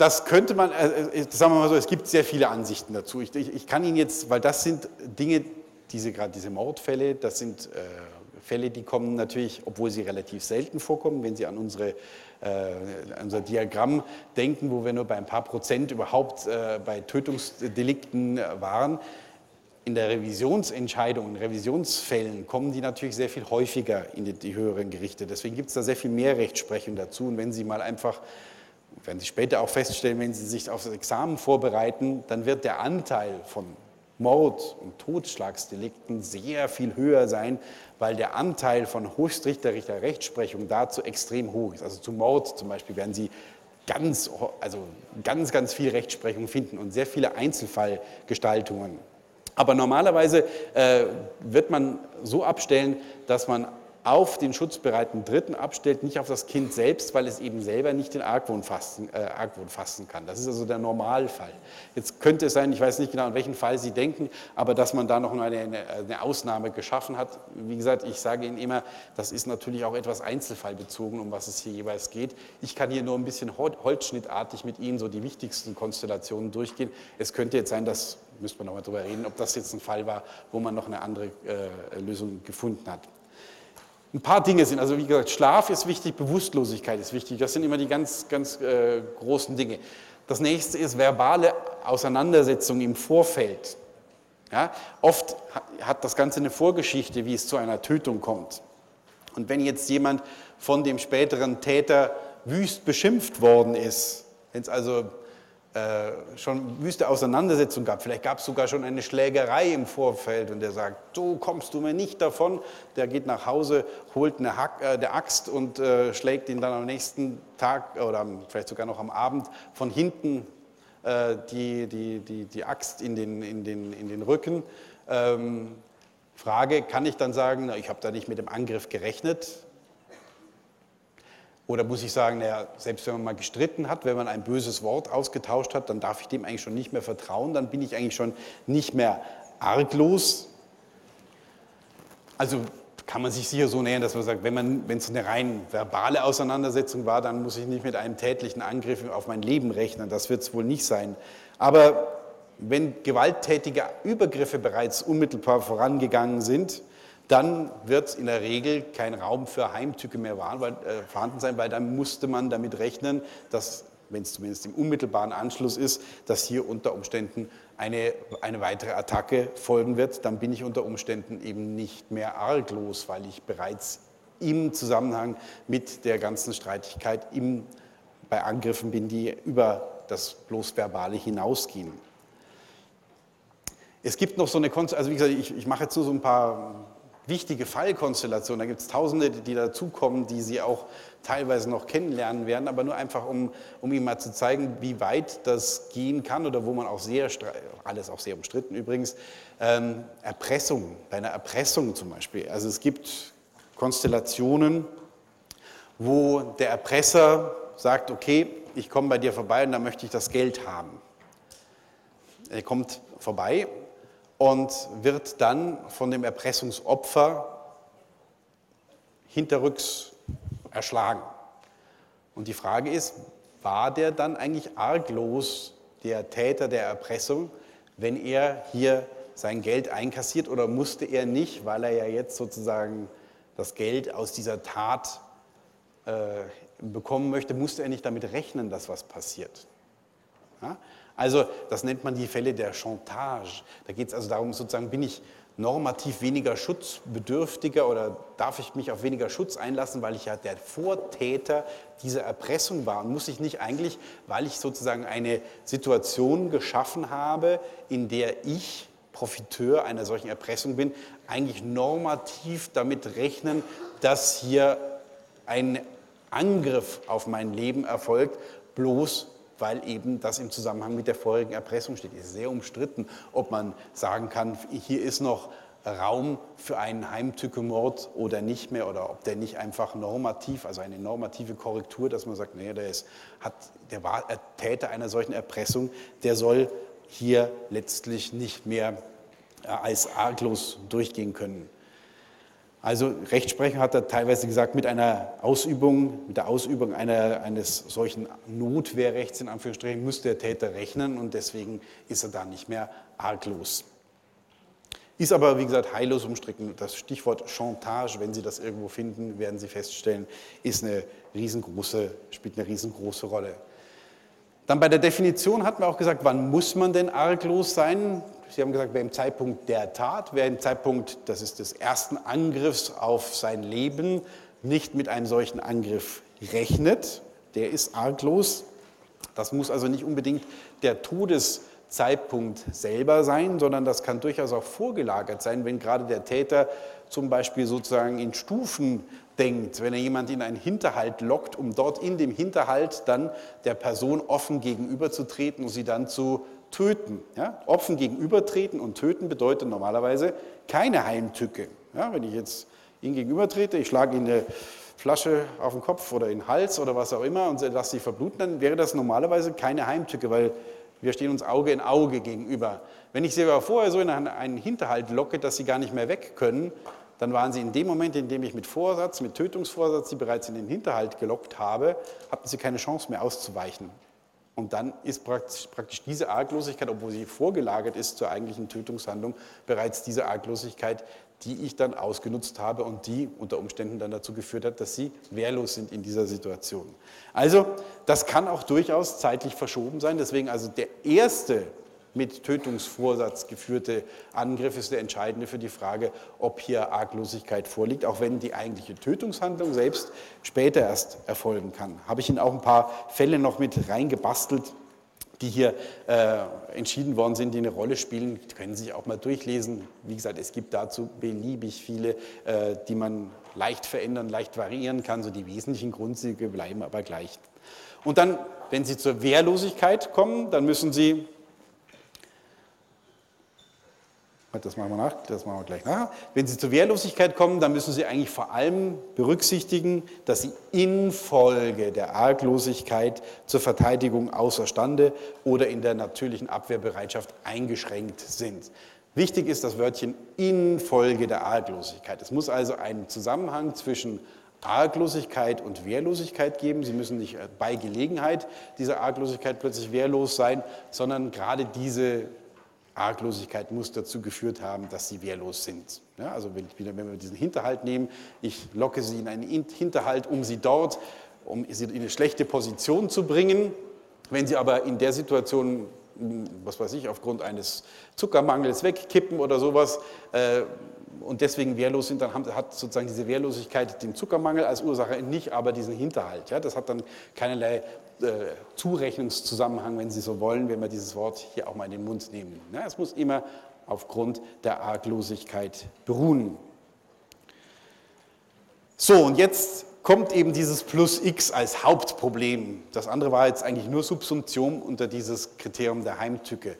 das könnte man, äh, sagen wir mal so, es gibt sehr viele Ansichten dazu. Ich, ich, ich kann Ihnen jetzt, weil das sind Dinge, diese gerade diese Mordfälle, das sind äh, Fälle, die kommen natürlich, obwohl sie relativ selten vorkommen, wenn Sie an unsere, äh, unser Diagramm denken, wo wir nur bei ein paar Prozent überhaupt äh, bei Tötungsdelikten waren. In der Revisionsentscheidung, in Revisionsfällen kommen die natürlich sehr viel häufiger in die, die höheren Gerichte. Deswegen gibt es da sehr viel mehr Rechtsprechung dazu. Und wenn Sie mal einfach werden Sie später auch feststellen, wenn Sie sich auf das Examen vorbereiten, dann wird der Anteil von Mord- und Totschlagsdelikten sehr viel höher sein, weil der Anteil von höchstrichterlicher Rechtsprechung dazu extrem hoch ist. Also zu Mord zum Beispiel werden Sie ganz, also ganz, ganz viel Rechtsprechung finden und sehr viele Einzelfallgestaltungen. Aber normalerweise äh, wird man so abstellen, dass man auf den schutzbereiten Dritten abstellt, nicht auf das Kind selbst, weil es eben selber nicht den Argwohn fassen, äh, Argwohn fassen kann. Das ist also der Normalfall. Jetzt könnte es sein, ich weiß nicht genau, an welchen Fall Sie denken, aber dass man da noch eine, eine Ausnahme geschaffen hat. Wie gesagt, ich sage Ihnen immer, das ist natürlich auch etwas einzelfallbezogen, um was es hier jeweils geht. Ich kann hier nur ein bisschen holzschnittartig mit Ihnen so die wichtigsten Konstellationen durchgehen. Es könnte jetzt sein, dass, müsste man nochmal drüber reden, ob das jetzt ein Fall war, wo man noch eine andere äh, Lösung gefunden hat. Ein paar Dinge sind, also wie gesagt, Schlaf ist wichtig, Bewusstlosigkeit ist wichtig. Das sind immer die ganz, ganz äh, großen Dinge. Das nächste ist verbale Auseinandersetzung im Vorfeld. Ja, oft hat das Ganze eine Vorgeschichte, wie es zu einer Tötung kommt. Und wenn jetzt jemand von dem späteren Täter wüst beschimpft worden ist, wenn es also äh, schon wüste Auseinandersetzung gab. Vielleicht gab es sogar schon eine Schlägerei im Vorfeld und der sagt, so kommst du mir nicht davon. Der geht nach Hause, holt eine, Hack, äh, der Axt und äh, schlägt ihn dann am nächsten Tag oder vielleicht sogar noch am Abend von hinten äh, die, die, die, die Axt in den, in den, in den Rücken. Ähm, Frage, kann ich dann sagen, na, ich habe da nicht mit dem Angriff gerechnet? Oder muss ich sagen, naja, selbst wenn man mal gestritten hat, wenn man ein böses Wort ausgetauscht hat, dann darf ich dem eigentlich schon nicht mehr vertrauen, dann bin ich eigentlich schon nicht mehr arglos. Also kann man sich sicher so nähern, dass man sagt, wenn es eine rein verbale Auseinandersetzung war, dann muss ich nicht mit einem tätlichen Angriff auf mein Leben rechnen. Das wird es wohl nicht sein. Aber wenn gewalttätige Übergriffe bereits unmittelbar vorangegangen sind, dann wird in der Regel kein Raum für Heimtücke mehr äh, vorhanden sein, weil dann musste man damit rechnen, dass, wenn es zumindest im unmittelbaren Anschluss ist, dass hier unter Umständen eine, eine weitere Attacke folgen wird. Dann bin ich unter Umständen eben nicht mehr arglos, weil ich bereits im Zusammenhang mit der ganzen Streitigkeit im, bei Angriffen bin, die über das bloß Verbale hinausgehen. Es gibt noch so eine, Konst also wie gesagt, ich, ich mache jetzt nur so ein paar wichtige Fallkonstellation. Da gibt es Tausende, die dazukommen, die Sie auch teilweise noch kennenlernen werden, aber nur einfach, um, um Ihnen mal zu zeigen, wie weit das gehen kann oder wo man auch sehr, alles auch sehr umstritten übrigens, ähm, Erpressung, bei einer Erpressung zum Beispiel. Also es gibt Konstellationen, wo der Erpresser sagt, okay, ich komme bei dir vorbei und dann möchte ich das Geld haben. Er kommt vorbei und wird dann von dem Erpressungsopfer hinterrücks erschlagen. Und die Frage ist, war der dann eigentlich arglos, der Täter der Erpressung, wenn er hier sein Geld einkassiert oder musste er nicht, weil er ja jetzt sozusagen das Geld aus dieser Tat äh, bekommen möchte, musste er nicht damit rechnen, dass was passiert? Ja? Also das nennt man die Fälle der Chantage. Da geht es also darum, sozusagen, bin ich normativ weniger schutzbedürftiger oder darf ich mich auf weniger Schutz einlassen, weil ich ja der Vortäter dieser Erpressung war und muss ich nicht eigentlich, weil ich sozusagen eine Situation geschaffen habe, in der ich Profiteur einer solchen Erpressung bin, eigentlich normativ damit rechnen, dass hier ein Angriff auf mein Leben erfolgt, bloß weil eben das im Zusammenhang mit der vorherigen Erpressung steht. Es ist sehr umstritten, ob man sagen kann, hier ist noch Raum für einen Heimtückemord oder nicht mehr oder ob der nicht einfach normativ, also eine normative Korrektur, dass man sagt, nee, der, ist, hat, der war Täter einer solchen Erpressung, der soll hier letztlich nicht mehr äh, als arglos durchgehen können. Also Rechtsprechung hat er teilweise gesagt, mit einer Ausübung, mit der Ausübung einer, eines solchen Notwehrrechts in Anführungsstrichen müsste der Täter rechnen und deswegen ist er da nicht mehr arglos. Ist aber, wie gesagt, heillos umstritten. Das Stichwort Chantage, wenn Sie das irgendwo finden, werden Sie feststellen, ist eine riesengroße, spielt eine riesengroße Rolle. Dann bei der Definition hatten wir auch gesagt, wann muss man denn arglos sein? Sie haben gesagt, wer im Zeitpunkt der Tat, wer im Zeitpunkt, das ist des ersten Angriffs auf sein Leben, nicht mit einem solchen Angriff rechnet, der ist arglos. Das muss also nicht unbedingt der Todeszeitpunkt selber sein, sondern das kann durchaus auch vorgelagert sein, wenn gerade der Täter zum Beispiel sozusagen in Stufen denkt, wenn er jemand in einen Hinterhalt lockt, um dort in dem Hinterhalt dann der Person offen gegenüberzutreten und sie dann zu töten. Ja? Offen gegenübertreten und töten bedeutet normalerweise keine Heimtücke. Ja? Wenn ich jetzt ihm gegenübertrete, ich schlage ihm eine Flasche auf den Kopf oder in den Hals oder was auch immer und lasse sie verbluten, dann wäre das normalerweise keine Heimtücke, weil wir stehen uns Auge in Auge gegenüber. Wenn ich sie aber vorher so in einen Hinterhalt locke, dass sie gar nicht mehr weg können, dann waren sie in dem Moment, in dem ich mit Vorsatz, mit Tötungsvorsatz sie bereits in den Hinterhalt gelockt habe, hatten sie keine Chance mehr auszuweichen. Und dann ist praktisch, diese Arglosigkeit, obwohl sie vorgelagert ist zur eigentlichen Tötungshandlung, bereits diese Arglosigkeit, die ich dann ausgenutzt habe und die unter Umständen dann dazu geführt hat, dass sie wehrlos sind in dieser Situation. Also das kann auch durchaus zeitlich verschoben sein. Deswegen also der erste mit Tötungsvorsatz geführte Angriff ist der entscheidende für die Frage, ob hier Arglosigkeit vorliegt, auch wenn die eigentliche Tötungshandlung selbst später erst erfolgen kann. Habe ich Ihnen auch ein paar Fälle noch mit reingebastelt, die hier äh, entschieden worden sind, die eine Rolle spielen. Können Sie sich auch mal durchlesen. Wie gesagt, es gibt dazu beliebig viele, äh, die man leicht verändern, leicht variieren kann. So die wesentlichen Grundzüge bleiben aber gleich. Und dann, wenn Sie zur Wehrlosigkeit kommen, dann müssen Sie Das machen wir nach, das machen wir gleich nachher. Wenn Sie zur Wehrlosigkeit kommen, dann müssen Sie eigentlich vor allem berücksichtigen, dass Sie infolge der Arglosigkeit zur Verteidigung außerstande oder in der natürlichen Abwehrbereitschaft eingeschränkt sind. Wichtig ist das Wörtchen infolge der Arglosigkeit. Es muss also einen Zusammenhang zwischen Arglosigkeit und Wehrlosigkeit geben. Sie müssen nicht bei Gelegenheit dieser Arglosigkeit plötzlich wehrlos sein, sondern gerade diese Arglosigkeit muss dazu geführt haben, dass sie wehrlos sind. Ja, also wenn, wenn wir diesen Hinterhalt nehmen, ich locke sie in einen Hinterhalt, um sie dort, um sie in eine schlechte Position zu bringen. Wenn sie aber in der Situation, was weiß ich, aufgrund eines Zuckermangels wegkippen oder sowas, äh, und deswegen wehrlos sind, dann hat sozusagen diese Wehrlosigkeit den Zuckermangel als Ursache, nicht aber diesen Hinterhalt. Ja, das hat dann keinerlei äh, Zurechnungszusammenhang, wenn Sie so wollen, wenn wir dieses Wort hier auch mal in den Mund nehmen. Es muss immer aufgrund der Arglosigkeit beruhen. So, und jetzt kommt eben dieses Plus X als Hauptproblem. Das andere war jetzt eigentlich nur Subsumption unter dieses Kriterium der Heimtücke.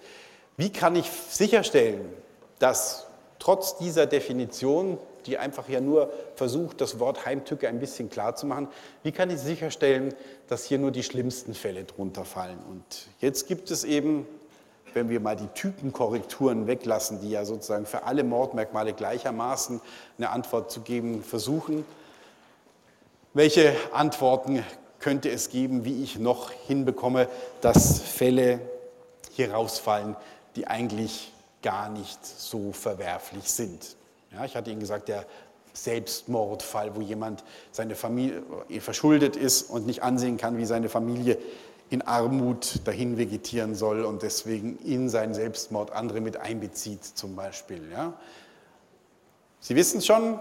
Wie kann ich sicherstellen, dass trotz dieser Definition, die einfach ja nur versucht, das Wort Heimtücke ein bisschen klar zu machen, wie kann ich sicherstellen, dass hier nur die schlimmsten Fälle drunter fallen? Und jetzt gibt es eben, wenn wir mal die Typenkorrekturen weglassen, die ja sozusagen für alle Mordmerkmale gleichermaßen eine Antwort zu geben versuchen, welche Antworten könnte es geben, wie ich noch hinbekomme, dass Fälle hier rausfallen, die eigentlich gar nicht so verwerflich sind. Ja, ich hatte Ihnen gesagt, der Selbstmordfall, wo jemand seine Familie äh, verschuldet ist und nicht ansehen kann, wie seine Familie in Armut dahin vegetieren soll und deswegen in seinen Selbstmord andere mit einbezieht zum Beispiel. Ja. Sie wissen schon,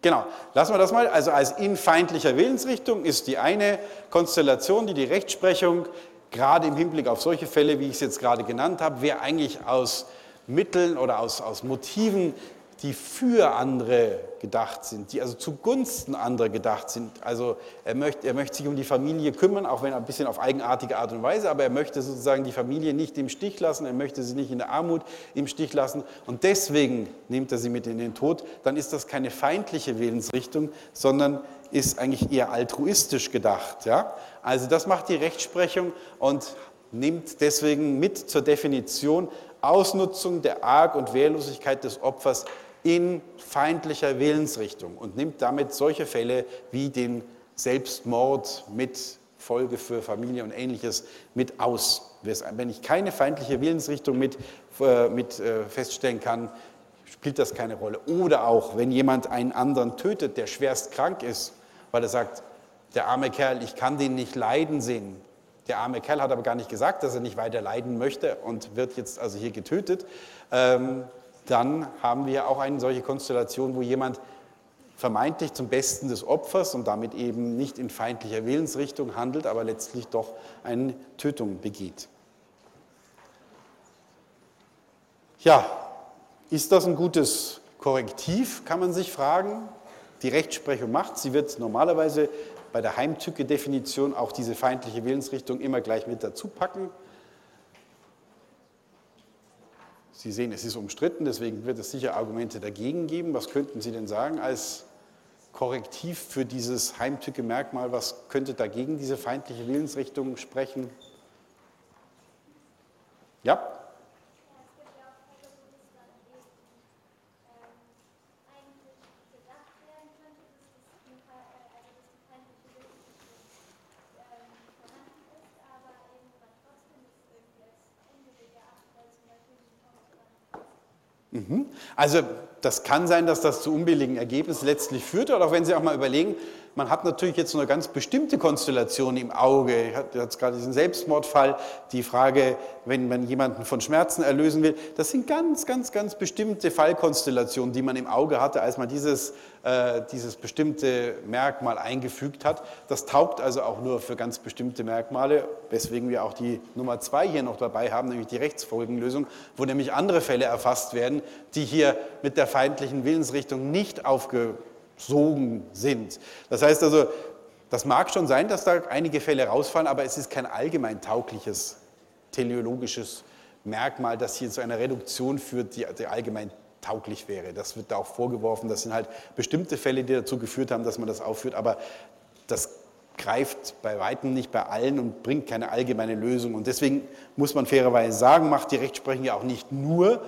Genau, lassen wir das mal. Also als in feindlicher Willensrichtung ist die eine Konstellation, die die Rechtsprechung gerade im Hinblick auf solche Fälle, wie ich es jetzt gerade genannt habe, wer eigentlich aus Mitteln oder aus, aus Motiven die für andere gedacht sind, die also zugunsten anderer gedacht sind. Also er möchte, er möchte sich um die Familie kümmern, auch wenn ein bisschen auf eigenartige Art und Weise, aber er möchte sozusagen die Familie nicht im Stich lassen, er möchte sie nicht in der Armut im Stich lassen und deswegen nimmt er sie mit in den Tod, dann ist das keine feindliche Willensrichtung, sondern ist eigentlich eher altruistisch gedacht. Ja? Also das macht die Rechtsprechung und nimmt deswegen mit zur Definition Ausnutzung der Arg- und Wehrlosigkeit des Opfers in feindlicher Willensrichtung und nimmt damit solche Fälle wie den Selbstmord mit Folge für Familie und ähnliches mit aus. Wenn ich keine feindliche Willensrichtung mit, äh, mit äh, feststellen kann, spielt das keine Rolle. Oder auch, wenn jemand einen anderen tötet, der schwerst krank ist, weil er sagt, der arme Kerl, ich kann den nicht leiden sehen. Der arme Kerl hat aber gar nicht gesagt, dass er nicht weiter leiden möchte und wird jetzt also hier getötet. Ähm, dann haben wir auch eine solche Konstellation, wo jemand vermeintlich zum Besten des Opfers und damit eben nicht in feindlicher Willensrichtung handelt, aber letztlich doch eine Tötung begeht. Ja, ist das ein gutes Korrektiv, kann man sich fragen. Die Rechtsprechung macht, sie wird normalerweise bei der Heimtücke-Definition auch diese feindliche Willensrichtung immer gleich mit dazu packen. Sie sehen, es ist umstritten, deswegen wird es sicher Argumente dagegen geben. Was könnten Sie denn sagen als Korrektiv für dieses Heimtücke-Merkmal? Was könnte dagegen diese feindliche Willensrichtung sprechen? Ja? Also das kann sein, dass das zu unbilligen Ergebnissen letztlich führt, oder auch wenn Sie auch mal überlegen, man hat natürlich jetzt eine ganz bestimmte Konstellation im Auge. Ich hatte gerade diesen Selbstmordfall, die Frage, wenn man jemanden von Schmerzen erlösen will. Das sind ganz, ganz, ganz bestimmte Fallkonstellationen, die man im Auge hatte, als man dieses, äh, dieses bestimmte Merkmal eingefügt hat. Das taugt also auch nur für ganz bestimmte Merkmale, weswegen wir auch die Nummer zwei hier noch dabei haben, nämlich die Rechtsfolgenlösung, wo nämlich andere Fälle erfasst werden, die hier mit der feindlichen Willensrichtung nicht aufge Sogen sind. Das heißt also, das mag schon sein, dass da einige Fälle rausfallen, aber es ist kein allgemein taugliches teleologisches Merkmal, das hier zu einer Reduktion führt, die, allgemein tauglich wäre. Das wird da auch vorgeworfen. Das sind halt bestimmte Fälle, die dazu geführt haben, dass man das aufführt, aber das greift bei weitem nicht bei allen und bringt keine allgemeine Lösung. Und deswegen muss man fairerweise sagen, macht die Rechtsprechung ja auch nicht nur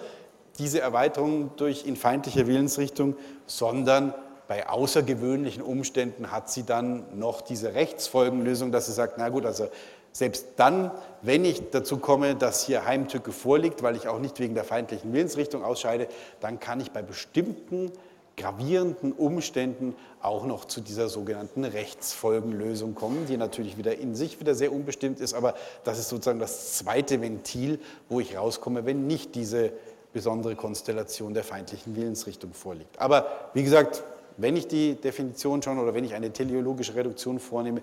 diese Erweiterung durch in feindlicher Willensrichtung, sondern bei außergewöhnlichen Umständen hat sie dann noch diese Rechtsfolgenlösung, dass sie sagt, na gut, also selbst dann, wenn ich dazu komme, dass hier Heimtücke vorliegt, weil ich auch nicht wegen der feindlichen Willensrichtung ausscheide, dann kann ich bei bestimmten gravierenden Umständen auch noch zu dieser sogenannten Rechtsfolgenlösung kommen, die natürlich wieder in sich wieder sehr unbestimmt ist, aber das ist sozusagen das zweite Ventil, wo ich rauskomme, wenn nicht diese besondere Konstellation der feindlichen Willensrichtung vorliegt. Aber wie gesagt, wenn ich die Definition schon oder wenn ich eine teleologische Reduktion vornehme,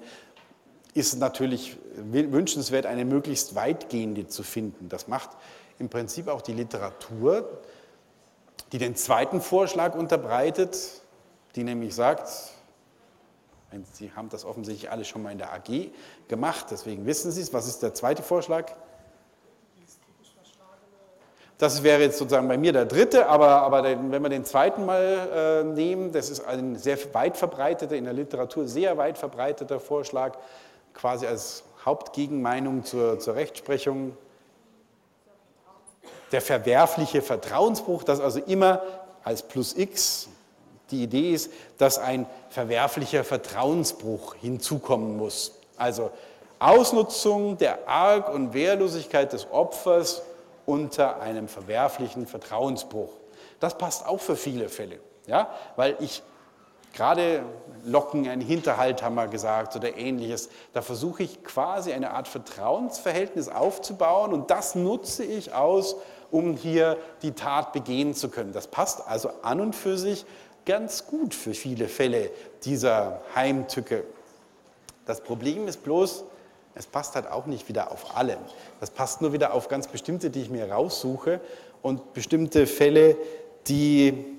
ist es natürlich wünschenswert, eine möglichst weitgehende zu finden. Das macht im Prinzip auch die Literatur, die den zweiten Vorschlag unterbreitet, die nämlich sagt, Sie haben das offensichtlich alle schon mal in der AG gemacht, deswegen wissen Sie es. Was ist der zweite Vorschlag? Das wäre jetzt sozusagen bei mir der dritte, aber, aber wenn wir den zweiten mal äh, nehmen, das ist ein sehr weit verbreiteter, in der Literatur sehr weit verbreiteter Vorschlag, quasi als Hauptgegenmeinung zur, zur Rechtsprechung. Der verwerfliche Vertrauensbruch, das also immer als plus x die Idee ist, dass ein verwerflicher Vertrauensbruch hinzukommen muss. Also Ausnutzung der Arg- und Wehrlosigkeit des Opfers unter einem verwerflichen Vertrauensbruch. Das passt auch für viele Fälle, ja? weil ich gerade Locken, einen Hinterhalt haben wir gesagt oder ähnliches, da versuche ich quasi eine Art Vertrauensverhältnis aufzubauen und das nutze ich aus, um hier die Tat begehen zu können. Das passt also an und für sich ganz gut für viele Fälle dieser Heimtücke. Das Problem ist bloß, es passt halt auch nicht wieder auf alle. Das passt nur wieder auf ganz bestimmte, die ich mir raussuche und bestimmte Fälle, die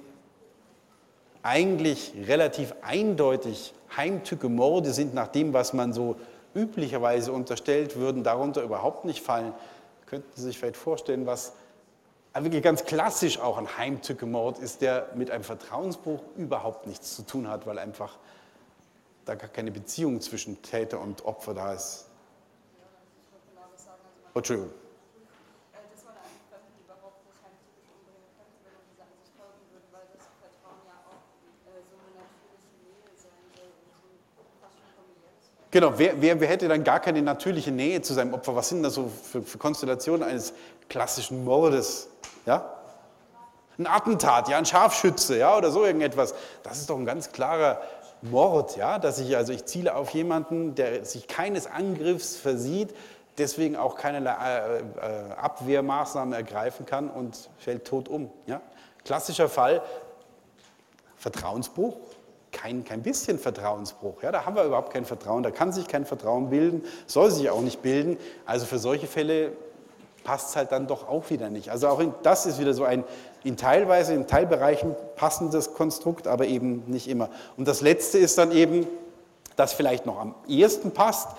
eigentlich relativ eindeutig heimtücke Morde sind, nach dem, was man so üblicherweise unterstellt, würden darunter überhaupt nicht fallen. Könnten Sie sich vielleicht vorstellen, was wirklich ganz klassisch auch ein Heimtücke-Mord ist, der mit einem Vertrauensbruch überhaupt nichts zu tun hat, weil einfach da gar keine Beziehung zwischen Täter und Opfer da ist. Entschuldigung. Schon familiäres. Genau, wer, wer, wer hätte dann gar keine natürliche Nähe zu seinem Opfer? Was sind das so für, für Konstellationen eines klassischen Mordes? Ja? Ein Attentat, ja, ein Scharfschütze, ja, oder so irgendetwas. Das ist doch ein ganz klarer Mord, ja, dass ich, also ich ziele auf jemanden, der sich keines Angriffs versieht, deswegen auch keine äh, äh, Abwehrmaßnahmen ergreifen kann und fällt tot um. Ja? Klassischer Fall, Vertrauensbruch, kein, kein bisschen Vertrauensbruch. Ja, da haben wir überhaupt kein Vertrauen, da kann sich kein Vertrauen bilden, soll sich auch nicht bilden. Also für solche Fälle passt es halt dann doch auch wieder nicht. Also auch in, das ist wieder so ein in teilweise, in Teilbereichen passendes Konstrukt, aber eben nicht immer. Und das Letzte ist dann eben, das vielleicht noch am ehesten passt,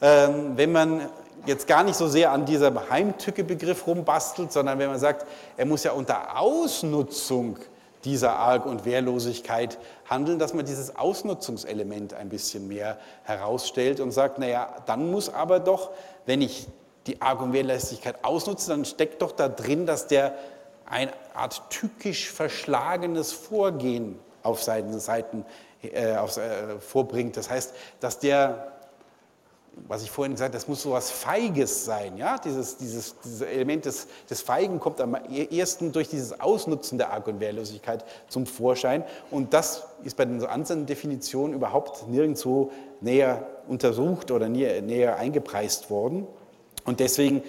ähm, wenn man jetzt gar nicht so sehr an diesem Heimtücke-Begriff rumbastelt, sondern wenn man sagt, er muss ja unter Ausnutzung dieser Arg- und Wehrlosigkeit handeln, dass man dieses Ausnutzungselement ein bisschen mehr herausstellt und sagt, naja, dann muss aber doch, wenn ich die Arg- und Wehrlosigkeit ausnutze, dann steckt doch da drin, dass der eine Art tückisch verschlagenes Vorgehen auf seinen Seiten äh, auf, äh, vorbringt. Das heißt, dass der, was ich vorhin gesagt habe, das muss so was Feiges sein. Ja? Dieses, dieses, dieses Element des, des Feigen kommt am ersten durch dieses Ausnutzen der Arg- und Wehrlosigkeit zum Vorschein. Und das ist bei den anderen Definitionen überhaupt nirgendwo näher untersucht oder näher, näher eingepreist worden. Und deswegen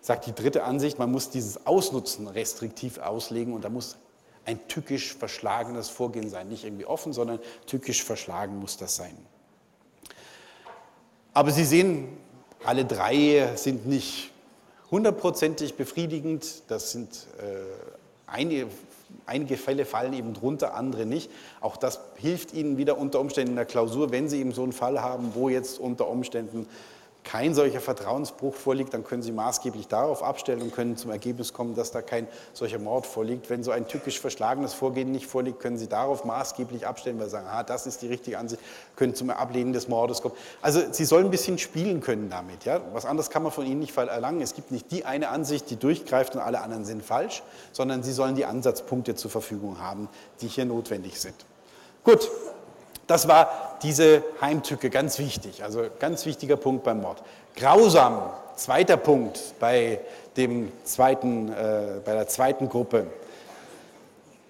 sagt die dritte Ansicht, man muss dieses Ausnutzen restriktiv auslegen und da muss ein tückisch verschlagenes Vorgehen sein. Nicht irgendwie offen, sondern tückisch verschlagen muss das sein. Aber Sie sehen, alle drei sind nicht hundertprozentig befriedigend. Das sind äh, einige, einige Fälle fallen eben drunter, andere nicht. Auch das hilft Ihnen wieder unter Umständen in der Klausur, wenn Sie eben so einen Fall haben, wo jetzt unter Umständen kein solcher Vertrauensbruch vorliegt, dann können Sie maßgeblich darauf abstellen und können zum Ergebnis kommen, dass da kein solcher Mord vorliegt. Wenn so ein tückisch verschlagenes Vorgehen nicht vorliegt, können Sie darauf maßgeblich abstellen, weil Sie sagen, ah, das ist die richtige Ansicht, können zum Ablehnen des Mordes kommen. Also Sie sollen ein bisschen spielen können damit. Ja? Was anderes kann man von Ihnen nicht erlangen. Es gibt nicht die eine Ansicht, die durchgreift und alle anderen sind falsch, sondern Sie sollen die Ansatzpunkte zur Verfügung haben, die hier notwendig sind. Gut, das war diese Heimtücke, ganz wichtig, also ganz wichtiger Punkt beim Mord. Grausam, zweiter Punkt bei, dem zweiten, äh, bei der zweiten Gruppe.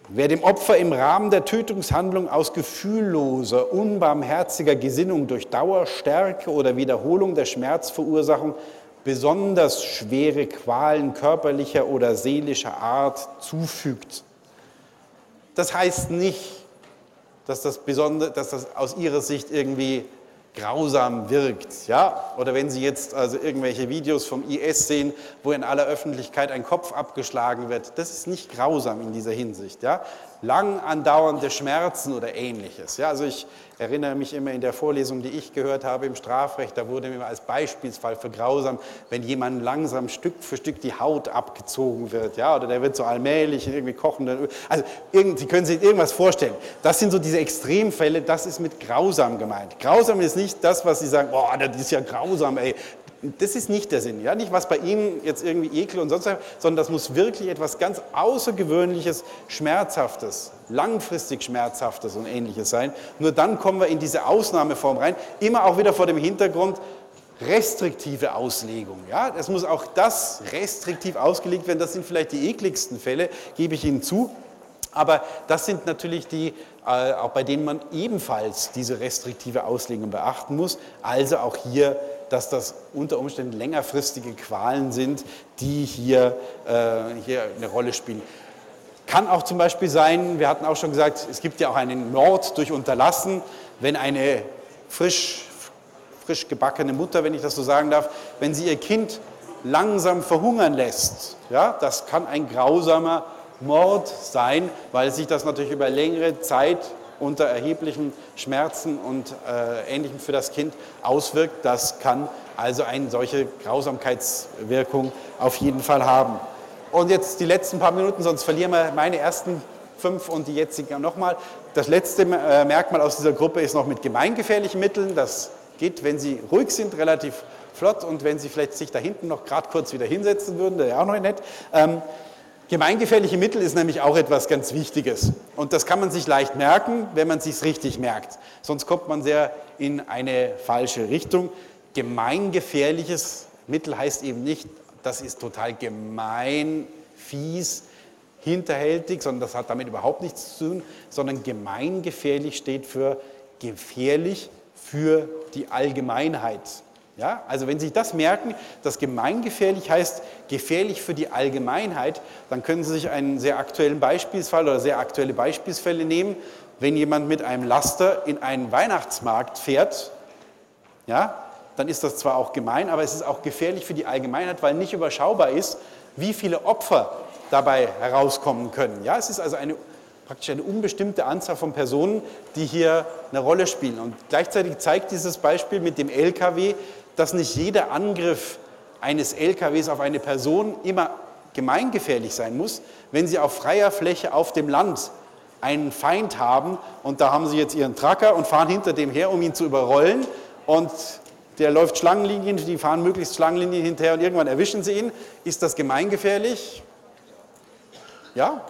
Wer dem Opfer im Rahmen der Tötungshandlung aus gefühlloser, unbarmherziger Gesinnung durch Dauerstärke oder Wiederholung der Schmerzverursachung besonders schwere Qualen körperlicher oder seelischer Art zufügt. Das heißt nicht, dass das, besonders, dass das aus ihrer Sicht irgendwie grausam wirkt. Ja? Oder wenn Sie jetzt also irgendwelche Videos vom IS sehen, wo in aller Öffentlichkeit ein Kopf abgeschlagen wird, das ist nicht grausam in dieser Hinsicht. Ja? Lang andauernde Schmerzen oder ähnliches. Ja? Also ich erinnere mich immer in der Vorlesung, die ich gehört habe im Strafrecht, da wurde mir als Beispielsfall für grausam, wenn jemand langsam Stück für Stück die Haut abgezogen wird, ja, oder der wird so allmählich irgendwie kochen. Also Sie können sich irgendwas vorstellen. Das sind so diese Extremfälle, das ist mit grausam gemeint. Grausam ist nicht das, was Sie sagen, boah, das ist ja grausam, ey. Das ist nicht der Sinn. Ja? Nicht was bei Ihnen jetzt irgendwie Ekel und sonst was, sondern das muss wirklich etwas ganz Außergewöhnliches, Schmerzhaftes, langfristig Schmerzhaftes und Ähnliches sein. Nur dann kommen wir in diese Ausnahmeform rein, immer auch wieder vor dem Hintergrund restriktive Auslegung. Ja? Es muss auch das restriktiv ausgelegt werden. Das sind vielleicht die ekligsten Fälle, gebe ich Ihnen zu. Aber das sind natürlich die, äh, auch bei denen man ebenfalls diese restriktive Auslegung beachten muss. Also auch hier dass das unter Umständen längerfristige Qualen sind, die hier, äh, hier eine Rolle spielen. Kann auch zum Beispiel sein, wir hatten auch schon gesagt, es gibt ja auch einen Mord durch Unterlassen, wenn eine frisch, frisch gebackene Mutter, wenn ich das so sagen darf, wenn sie ihr Kind langsam verhungern lässt, ja, das kann ein grausamer Mord sein, weil sich das natürlich über längere Zeit unter erheblichen Schmerzen und äh, Ähnlichem für das Kind auswirkt. Das kann also eine solche Grausamkeitswirkung auf jeden Fall haben. Und jetzt die letzten paar Minuten, sonst verlieren wir meine ersten fünf und die jetzigen nochmal. Das letzte äh, Merkmal aus dieser Gruppe ist noch mit gemeingefährlichen Mitteln. Das geht, wenn sie ruhig sind, relativ flott und wenn Sie vielleicht sich da hinten noch gerade kurz wieder hinsetzen würden, wäre auch noch nett. Ähm, Gemeingefährliche Mittel ist nämlich auch etwas ganz Wichtiges. Und das kann man sich leicht merken, wenn man sich richtig merkt. Sonst kommt man sehr in eine falsche Richtung. Gemeingefährliches Mittel heißt eben nicht, das ist total gemein, fies, hinterhältig, sondern das hat damit überhaupt nichts zu tun, sondern gemeingefährlich steht für gefährlich für die Allgemeinheit. Ja, also wenn Sie das merken, dass gemeingefährlich heißt gefährlich für die Allgemeinheit, dann können Sie sich einen sehr aktuellen Beispielsfall oder sehr aktuelle Beispielsfälle nehmen. Wenn jemand mit einem Laster in einen Weihnachtsmarkt fährt, ja, dann ist das zwar auch gemein, aber es ist auch gefährlich für die Allgemeinheit, weil nicht überschaubar ist, wie viele Opfer dabei herauskommen können. Ja, es ist also eine, praktisch eine unbestimmte Anzahl von Personen, die hier eine Rolle spielen. Und gleichzeitig zeigt dieses Beispiel mit dem LKW, dass nicht jeder Angriff eines LKWs auf eine Person immer gemeingefährlich sein muss, wenn sie auf freier Fläche auf dem Land einen Feind haben und da haben sie jetzt ihren Tracker und fahren hinter dem her, um ihn zu überrollen und der läuft Schlangenlinien, die fahren möglichst Schlangenlinien hinterher und irgendwann erwischen sie ihn. Ist das gemeingefährlich? Ja?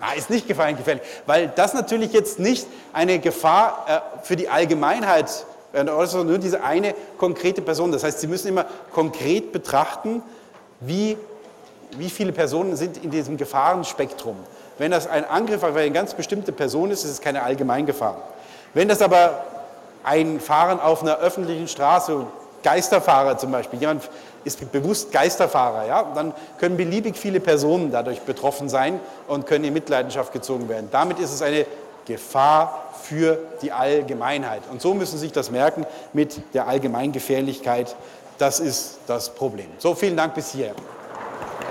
Na, ist nicht gemeingefährlich, weil das natürlich jetzt nicht eine Gefahr äh, für die Allgemeinheit sondern nur diese eine konkrete Person. Das heißt, Sie müssen immer konkret betrachten, wie, wie viele Personen sind in diesem Gefahrenspektrum. Wenn das ein Angriff auf eine ganz bestimmte Person ist, ist es keine Allgemeingefahr. Wenn das aber ein Fahren auf einer öffentlichen Straße, Geisterfahrer zum Beispiel, jemand ist bewusst Geisterfahrer, ja, dann können beliebig viele Personen dadurch betroffen sein und können in Mitleidenschaft gezogen werden. Damit ist es eine Gefahr für die Allgemeinheit. Und so müssen Sie sich das merken mit der Allgemeingefährlichkeit. Das ist das Problem. So, vielen Dank bis hierher.